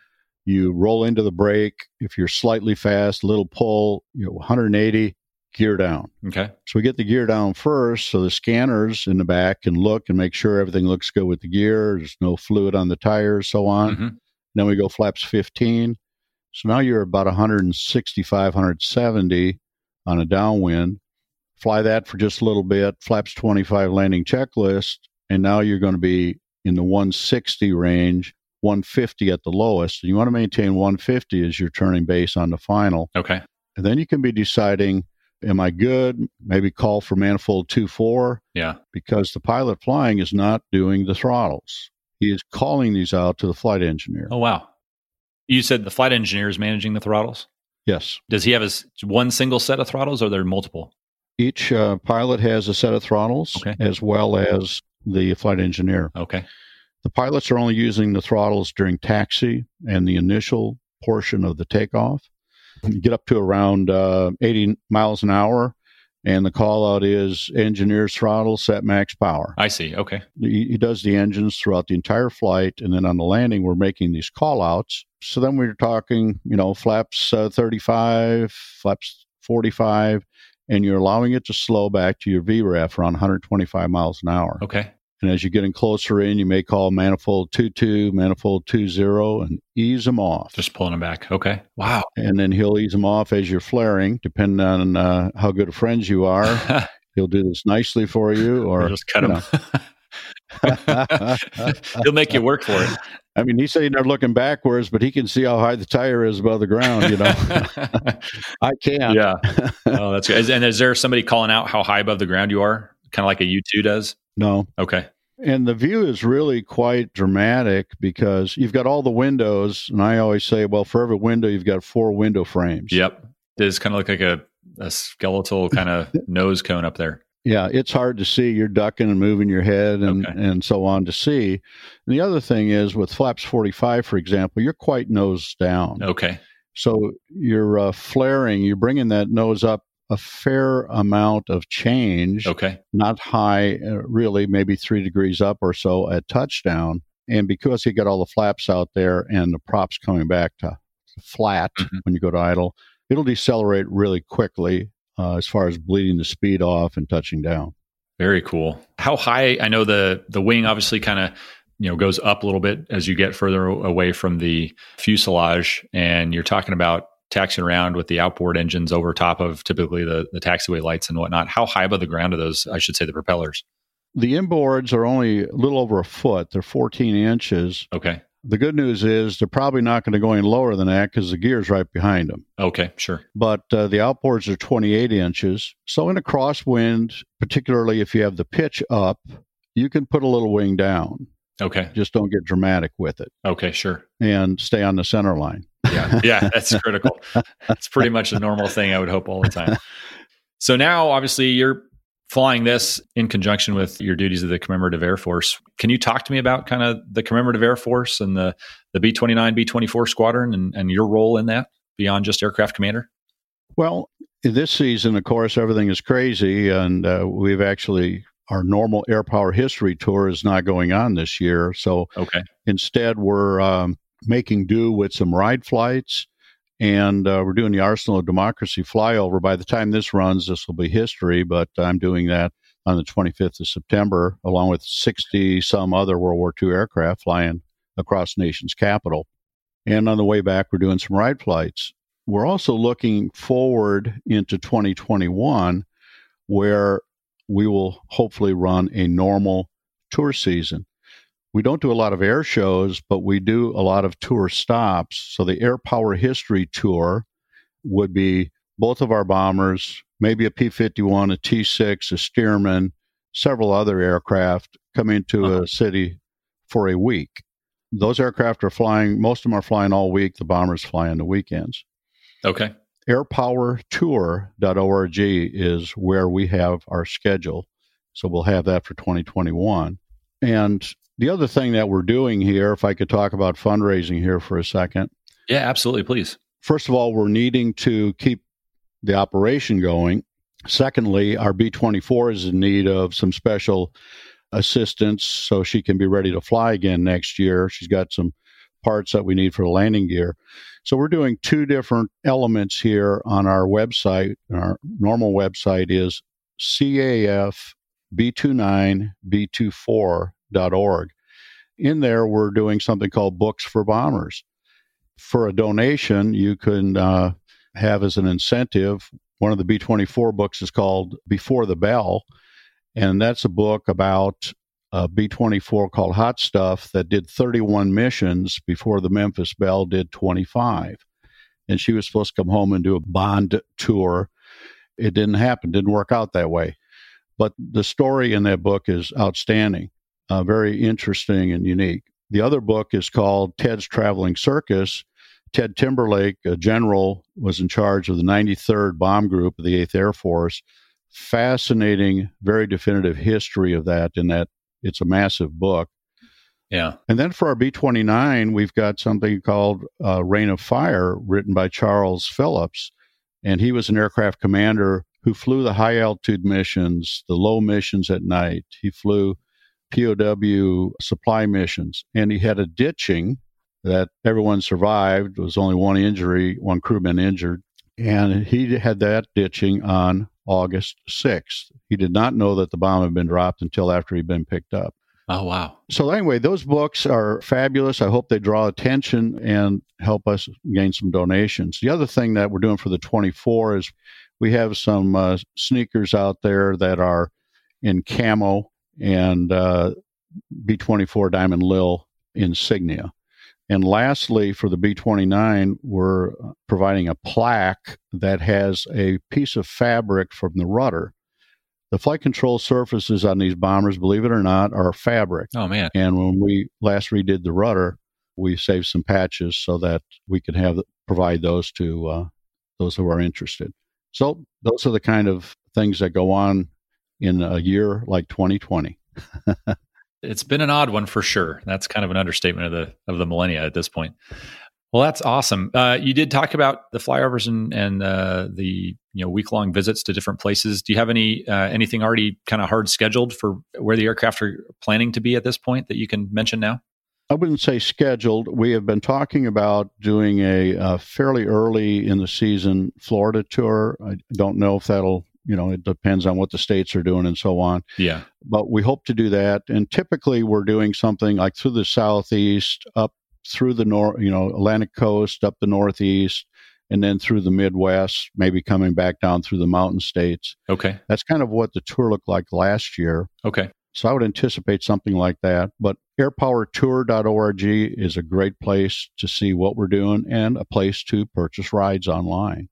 S3: You roll into the brake. If you're slightly fast, little pull, you know, 180, gear down.
S2: Okay.
S3: So we get the gear down first, so the scanners in the back can look and make sure everything looks good with the gear. There's no fluid on the tires, so on.
S2: Mhm.
S3: Then we go flaps 15. So now you're about 165, 170 on a downwind. Fly that for just a little bit, flaps 25 landing checklist, and now you're going to be in the 160 range, 150 at the lowest. And you want to maintain 150 as you're turning base on the final.
S2: Okay.
S3: And then you can be deciding, am I good? Maybe call for manifold 2 4
S2: Yeah.
S3: because the pilot flying is not doing the throttles. He is calling these out to the flight engineer.
S2: Oh, wow. You said the flight engineer is managing the throttles.
S3: Yes.
S2: Does he have his one single set of throttles or are there multiple?
S3: Each uh, pilot has a set of throttles
S2: Okay.
S3: as well as the flight engineer.
S2: Okay.
S3: The pilots are only using the throttles during taxi and the initial portion of the takeoff. You get up to around uh, 80 miles an hour, and the call out is engineer's throttle set max power.
S2: I see. Okay.
S3: He, he does the engines throughout the entire flight, and then on the landing, we're making these call outs. So then we're talking, you know, flaps uh, 35, flaps 45, and you're allowing it to slow back to your VREF around 125 miles an hour.
S2: Okay.
S3: And as you're getting closer in, you may call manifold 22, manifold 20, and ease them off.
S2: Just pulling them back. Okay. Wow.
S3: And then he'll ease them off as you're flaring, depending on uh, how good of friends you are. *laughs* he'll do this nicely for you, or,
S2: just cut them. *laughs* he'll make you work for it. *laughs*
S3: I mean, he said he's never looking backwards, but he can see how high the tire is above the ground. You know, I can't.
S2: Yeah. Oh, that's good. And is there somebody calling out how high above the ground you are, kind of like a U two does?
S3: No.
S2: Okay.
S3: And the view is really quite dramatic because you've got all the windows, and I always say, well, for every window, you've got four window frames.
S2: Yep. Does kind of look like a, a skeletal *laughs* kind of nose cone up there
S3: yeah, it's hard to see. You're ducking and moving your head and, okay. and so on to see. And the other thing is with flaps 45, for example, you're quite nose down.
S2: Okay.
S3: So you're uh, flaring, you're bringing that nose up a fair amount of change.
S2: Okay.
S3: Not high, uh, really, maybe three degrees up or so at touchdown. And because he got all the flaps out there and the props coming back to flat mm-hmm. when you go to idle, it'll decelerate really quickly uh, as far as bleeding the speed off and touching down.
S2: Very cool. How high? I know the the wing obviously kind of you know goes up a little bit as you get further away from the fuselage, and you're talking about taxiing around with the outboard engines over top of typically the the taxiway lights and whatnot. How high above the ground are those? I should say the propellers.
S3: The inboards are only a little over a foot. They're 14 inches.
S2: Okay.
S3: The good news is they're probably not going to go any lower than that because the gear's right behind them.
S2: Okay, sure.
S3: But uh, the outboards are 28 inches. So in a crosswind, particularly if you have the pitch up, you can put a little wing down.
S2: Okay.
S3: Just don't get dramatic with it.
S2: Okay, sure.
S3: And stay on the center line.
S2: Yeah, *laughs* yeah, that's critical. That's pretty much a normal thing I would hope all the time. So now, obviously, you're flying this in conjunction with your duties of the commemorative air force. Can you talk to me about kind of the commemorative air force and the the b-29 b-24 squadron and, and your role in that beyond just aircraft commander?
S3: Well this season of course everything is crazy and uh, we've actually our normal air power history tour is not going on this year. So
S2: okay.
S3: instead we're um, making do with some ride flights and uh, we're doing the Arsenal of Democracy flyover. By the time this runs, this will be history, but I'm doing that on the 25th of September, along with 60 some other World War II aircraft flying across nation's capital. And on the way back, we're doing some ride flights. We're also looking forward into 2021, where we will hopefully run a normal tour season we don't do a lot of air shows, but we do a lot of tour stops. So the Air Power History Tour would be both of our bombers, maybe a P 51, a T 6, a Stearman, several other aircraft coming to uh-huh. a city for a week. Those aircraft are flying, most of them are flying all week. The bombers fly on the weekends.
S2: Okay.
S3: Airpowertour.org is where we have our schedule. So we'll have that for 2021. And the other thing that we're doing here, if I could talk about fundraising here for a second.
S2: Yeah, absolutely. Please.
S3: First of all, we're needing to keep the operation going. Secondly, our B 24 is in need of some special assistance so she can be ready to fly again next year. She's got some parts that we need for the landing gear. So we're doing two different elements here on our website. Our normal website is CAF B29 B24. In there, we're doing something called Books for Bombers. For a donation, you can uh, have as an incentive one of the B 24 books is called Before the Belle. And that's a book about a B 24 called Hot Stuff that did 31 missions before the Memphis Belle did 25. And she was supposed to come home and do a bond tour. It didn't happen, didn't work out that way. But the story in that book is outstanding uh, very interesting and unique. The other book is called Ted's Traveling Circus. Ted Timberlake, a general, was in charge of the 93rd Bomb Group of the 8th Air Force. Fascinating, very definitive history of that, in that it's a massive book.
S2: Yeah.
S3: And then for our B 29, we've got something called uh, Rain of Fire, written by Charles Phillips. And he was an aircraft commander who flew the high altitude missions, the low missions at night. He flew POW supply missions. And he had a ditching that everyone survived. There was only one injury, one crewman injured. And he had that ditching on August 6th. He did not know that the bomb had been dropped until after he'd been picked up.
S2: Oh, wow.
S3: So, anyway, those books are fabulous. I hope they draw attention and help us gain some donations. The other thing that we're doing for the 24 is we have some uh, sneakers out there that are in camo and uh, B24 Diamond Lil insignia. And lastly, for the B29, we're providing a plaque that has a piece of fabric from the rudder. The flight control surfaces on these bombers, believe it or not, are fabric.
S2: Oh, man.
S3: And when we last redid the rudder, we saved some patches so that we could have provide those to uh, those who are interested. So those are the kind of things that go on in a year like 2020.
S2: it's been an odd one for sure. That's kind of an understatement of the of the millennia at this point. Well, that's awesome. Uh, you did talk about the flyovers and and uh, the you know week long visits to different places. Do you have any uh, anything already kind of hard scheduled for where the aircraft are planning to be at this point that you can mention now?
S3: I wouldn't say scheduled. We have been talking about doing a, a fairly early in the season Florida tour. I don't know if that'll you know it depends on what the states are doing and so on.
S2: Yeah.
S3: But we hope to do that. And typically we're doing something like through the southeast up through the north you know atlantic coast up the northeast and then through the midwest maybe coming back down through the mountain states.
S2: Okay.
S3: That's kind of what the tour looked like last year.
S2: Okay.
S3: So i would anticipate something like that. But airpowertour.org is a great place to see what we're doing and a place to purchase rides online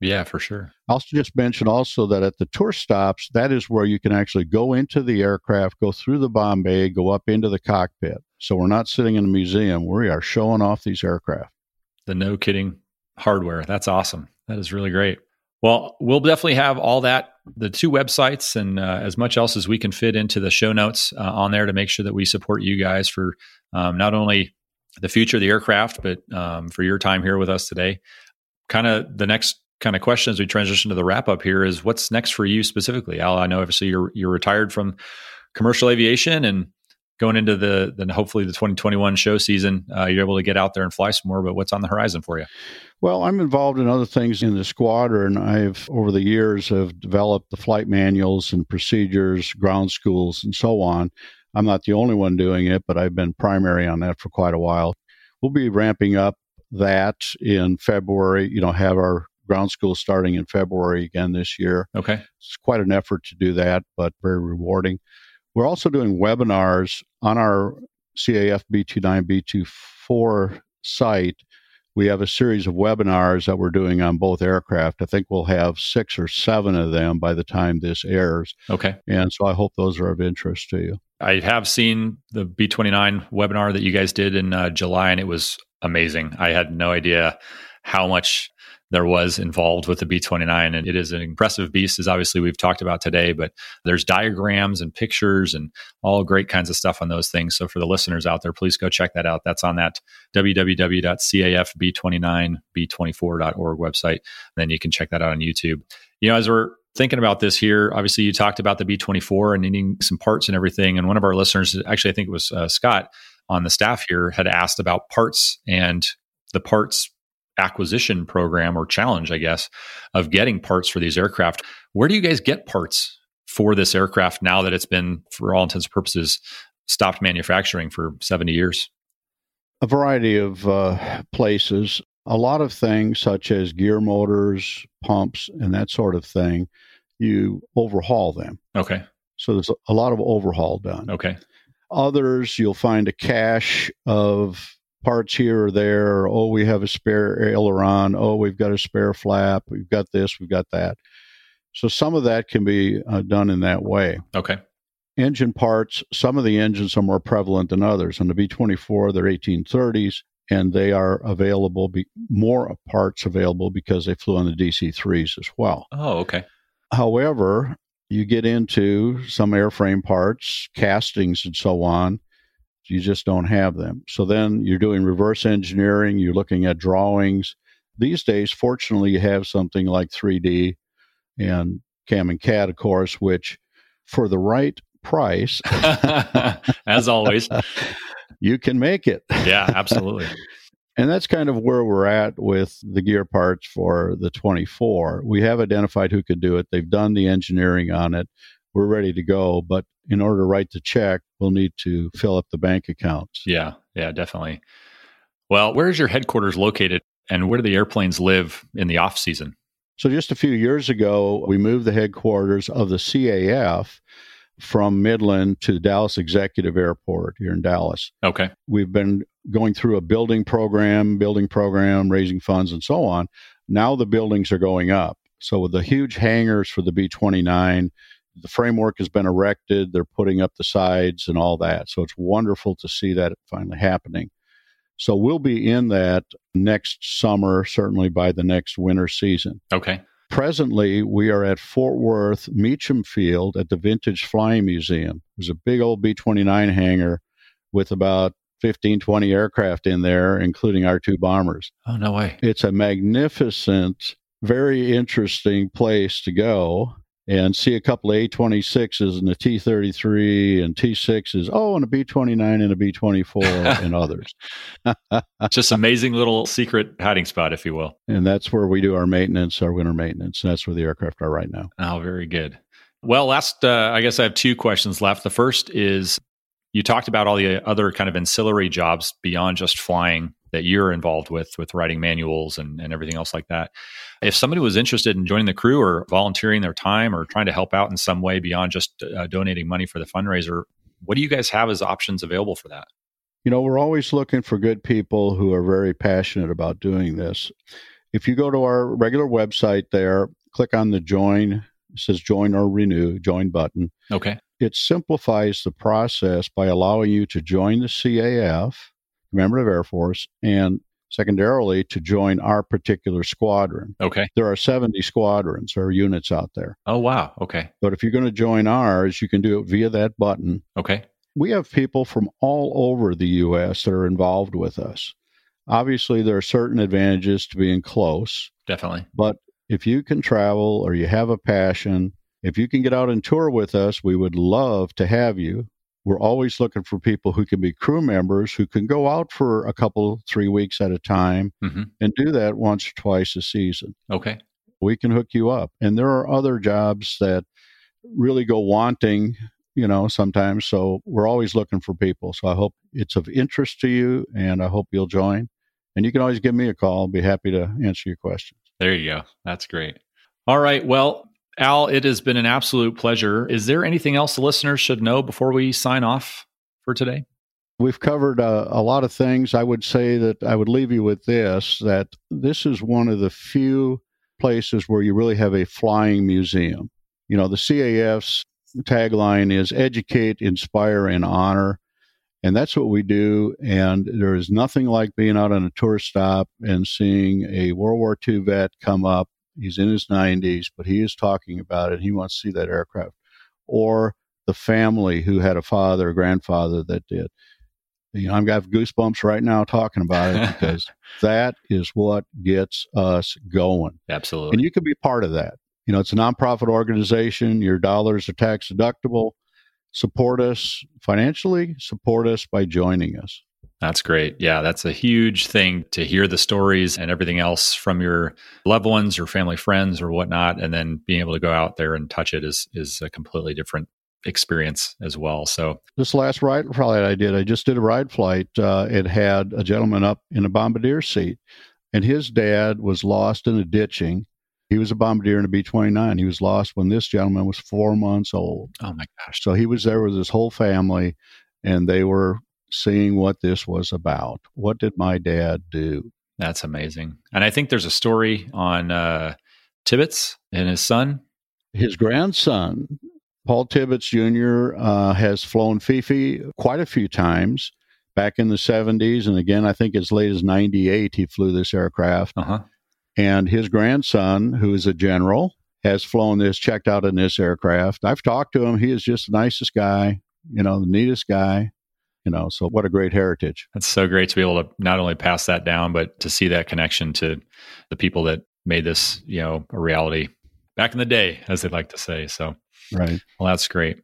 S2: yeah, for sure.
S3: I'll just mention also that at the tour stops, that is where you can actually go into the aircraft, go through the bomb bay, go up into the cockpit. So we're not sitting in a museum. We are showing off these aircraft.
S2: The no kidding hardware. That's awesome. That is really great. Well, we'll definitely have all that, the two websites, and uh, as much else as we can fit into the show notes uh, on there to make sure that we support you guys for um, not only the future of the aircraft, but um, for your time here with us today. Kind of the next kind of question as we transition to the wrap up here is what's next for you specifically? Al i know obviously you're you're retired from commercial aviation and going into the then hopefully the 2021 show season uh, you're able to get out there and fly some more but what's on the horizon for you?
S3: Well i'm involved in other things in the squadron i've over the years have developed the flight manuals and procedures ground schools and so on. I'm not the only one doing it but i've been primary on that for quite a while. We'll be ramping up that in february you know have our ground school starting in February again this year.
S2: Okay.
S3: It's quite an effort to do that, but very rewarding. We're also doing webinars on our CAF B29 B24 site. We have a series of webinars that we're doing on both aircraft. I think we'll have six or seven of them by the time this airs.
S2: Okay.
S3: And so I hope those are of interest to you.
S2: I have seen the B29 webinar that you guys did in uh, July, and it was amazing. I had no idea how much there was involved with the B29. And it is an impressive beast, as obviously we've talked about today, but there's diagrams and pictures and all great kinds of stuff on those things. So for the listeners out there, please go check that out. That's on that www.cafb29b24.org website. then you can check that out on YouTube. You know, as we're thinking about this here, obviously you talked about the B24 and needing some parts and everything. And one of our listeners, actually, I think it was uh, Scott on the staff here, had asked about parts and the parts acquisition program or challenge, I guess, of getting parts for these aircraft. Where do you guys get parts for this aircraft now that it's been, for all intents and purposes, stopped manufacturing for 70 years?
S3: A variety of uh, places. A lot of things, such as gear motors, pumps, and that sort of thing, you overhaul them.
S2: Okay.
S3: So there's a lot of overhaul done.
S2: Okay.
S3: Others, you'll find a cache of parts here or there. oh, we have a spare aileron. Oh, we've got a spare flap. We've got this. We've got that. So some of that can be uh, done in that way.
S2: Okay.
S3: Engine parts, some of the engines are more prevalent than others. On the B 24, they're 1830s, and they are available, be, more parts available because they flew on the DC 3s as well.
S2: Oh, okay.
S3: However, you get into some airframe parts, castings, and so on you just don't have them. So then you're doing reverse engineering, you're looking at drawings. These days, fortunately, you have something like 3D and Cam and CAD, of course, which for the right price, *laughs*
S2: as always, *laughs*
S3: you can make it.
S2: Yeah, absolutely. *laughs*
S3: and that's kind of where we're at with the gear parts for the 24. We have identified who could do it. They've done the engineering on it. We're ready to go. But in order to write the check, we'll need to fill up the bank accounts.
S2: Yeah, yeah, definitely. Well, where is your headquarters located and where do the airplanes live in the off season?
S3: So, just a few years ago, we moved the headquarters of the CAF from Midland to Dallas Executive Airport here in Dallas.
S2: Okay.
S3: We've been going through a building program, building program, raising funds, and so on. Now the buildings are going up. So, with the huge hangars for the B 29, the framework has been erected. They're putting up the sides and all that. So, it's wonderful to see that finally happening. So, we'll be in that next summer, certainly by the next winter season.
S2: Okay.
S3: Presently, we are at Fort Worth Meacham Field at the Vintage Flying Museum. There's a big old B 29 hangar with about 15, 20 aircraft in there, including our two bombers.
S2: Oh, no way.
S3: It's a magnificent, very interesting place to go and see a couple of A26s and a T33 and T6s. Oh, and a B29 and a B24 *laughs* and others. *laughs*
S2: Just amazing little secret hiding spot, if you will.
S3: And that's where we do our maintenance, our winter maintenance. And that's where the aircraft are right now.
S2: Oh, very good. Well, last, uh, I guess I have two questions left. The first is you talked about all the other kind of ancillary jobs beyond just flying that you're involved with with writing manuals and, and everything else like that. If somebody was interested in joining the crew or volunteering their time or trying to help out in some way beyond just uh, donating money for the fundraiser what do you guys have as options available for that?
S3: You know we're always looking for good people who are very passionate about doing this. If you go to our regular website there click on the join it says join or renew join button.
S2: Okay.
S3: It simplifies the process by allowing you to join the caf member of Air Force, and secondarily to join our particular squadron.
S2: Okay.
S3: There are 70 squadrons or units out there.
S2: Oh, wow. Okay.
S3: But if you're going to join ours, you can do it via that button.
S2: Okay.
S3: We have people from all over the U.S. that are involved with us. Obviously, there are certain advantages to being close.
S2: Definitely.
S3: But if you can travel or you have a passion, if you can get out and tour with us, we would love to have you. We're always looking for people who can be crew members who can go out for a couple, three weeks at a time
S2: mm-hmm.
S3: and do that once or twice a season.
S2: Okay.
S3: We can hook you up. And there are other jobs that really go wanting, you know, sometimes. So we're always looking for people. So I hope it's of interest to you and I hope you'll join. And you can always give me a call. I'll be happy to answer your questions.
S2: There you go. That's great. All right. Well, Al, it has been an absolute pleasure. Is there anything else the listeners should know before we sign off for today?
S3: We've covered uh, a lot of things. I would say that I would leave you with this that this is one of the few places where you really have a flying museum. You know, the CAF's tagline is educate, inspire, and honor. And that's what we do. And there is nothing like being out on a tour stop and seeing a World War II vet come up He's in his 90s, but he is talking about it. He wants to see that aircraft. Or the family who had a father or grandfather that did. You know, I've got goosebumps right now talking about it *laughs* because that is what gets us going.
S2: Absolutely.
S3: And you can be part of that. You know, it's a nonprofit organization. Your dollars are tax deductible. Support us financially, support us by joining us.
S2: That's great. Yeah, that's a huge thing to hear the stories and everything else from your loved ones or family friends or whatnot, and then being able to go out there and touch it is is a completely different experience as well. So
S3: this last ride flight I did, I just did a ride flight. Uh, it had a gentleman up in a bombardier seat, and his dad was lost in a ditching. He was a bombardier in a B 29. He was lost when this gentleman was four months old.
S2: Oh my gosh.
S3: So he was there with his whole family, and they were seeing what this was about. What did my dad do?
S2: That's amazing. And I think there's a story on uh, Tibbets and his son.
S3: His grandson, Paul Tibbets Jr., uh, has flown Fifi quite a few times back in the 70s. And again, I think as late as 98, he flew this aircraft.
S2: Uh-huh.
S3: And his grandson, who is a general, has flown this, checked out in this aircraft. I've talked to him. He is just the nicest guy, you know, the neatest guy you know so what a great heritage.
S2: That's so great to be able to not only pass that down but to see that connection to the people that made this you know a reality back in the day as they like to say. So
S3: right.
S2: well that's great.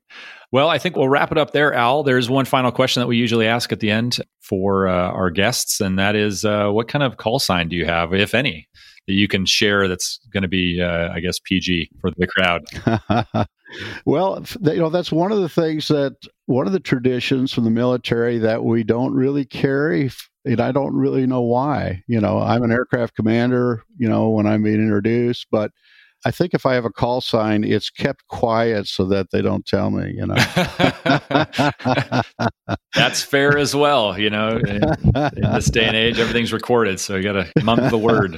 S2: Well i think we'll wrap it up there al. There's one final question that we usually ask at the end for uh, our guests and that is uh, what kind of call sign do you have if any that you can share that's going to be, uh, I guess, PG for the crowd? *laughs*
S3: well, you know, that's one of the things that one of the traditions from the military that we don't really carry. And I don't really know why. You know, I'm an aircraft commander, you know, when I'm being introduced, but I think if I have a call sign, it's kept quiet so that they don't tell me, you know. *laughs*
S2: That's fair as well, you know. *laughs* In, in, this day and age, everything's recorded, so you got to mum the word.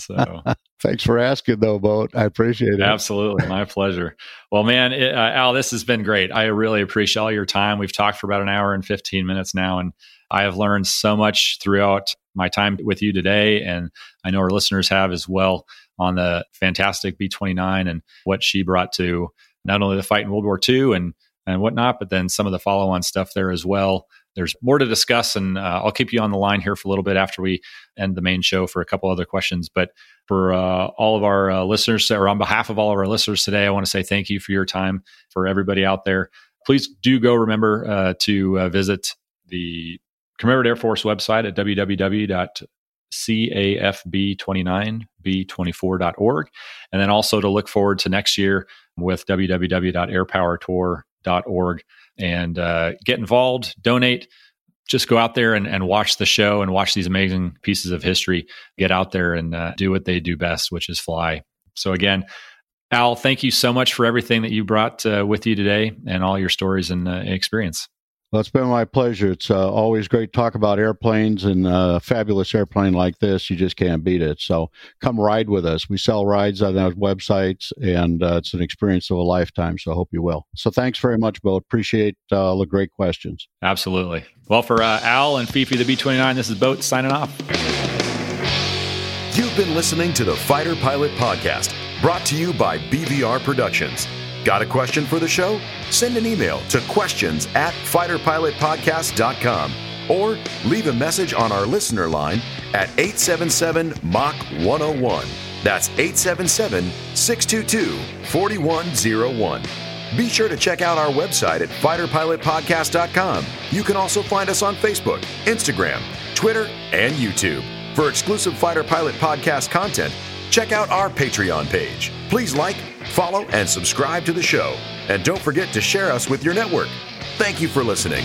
S2: So,
S3: thanks for asking, though, Boat. I appreciate it.
S2: Absolutely, my pleasure. Well, man, it, uh, Al, this has been great. I really appreciate all your time. We've talked for about an hour and fifteen minutes now, and I have learned so much throughout my time with you today, and I know our listeners have as well on the fantastic B 29 and what she brought to not only the fight in World War II and, and whatnot, but then some of the follow on stuff there as well. There's more to discuss, and uh, I'll keep you on the line here for a little bit after we end the main show for a couple other questions. But for uh, all of our uh, listeners, or on behalf of all of our listeners today, I want to say thank you for your time. For everybody out there, please do go remember uh, to uh, visit the Commemorative Air Force website at www cafb29b24.org. And then also to look forward to next year with www.airpowertour.org and uh, get involved, donate. Just go out there and, and watch the show and watch these amazing pieces of history. Get out there and uh, do what they do best, which is fly. So, again, Al, thank you so much for everything that you brought uh, with you today and all your stories and uh, experience.
S3: Well, it's been my pleasure. It's uh, always great to talk about airplanes and uh, a fabulous airplane like this. You just can't beat it. So come ride with us. We sell rides on our websites, and uh, it's an experience of a lifetime. So I hope you will. So thanks very much, Bill. Appreciate uh, all the great questions.
S2: Absolutely. Well, for uh, Al and Fifi, the B 29, this is Boat signing off.
S1: You've been listening to the Fighter Pilot Podcast, brought to you by BVR Productions. Got a question for the show? Send an email to questions at fighterpilotpodcast.com or leave a message on our listener line at 877 Mach 101. That's 877 622 4101. Be sure to check out our website at fighterpilotpodcast.com. You can also find us on Facebook, Instagram, Twitter, and YouTube. For exclusive Fighter Pilot Podcast content, check out our Patreon page. Please like, follow, and subscribe to the show. And don't forget to share us with your network. Thank you for listening.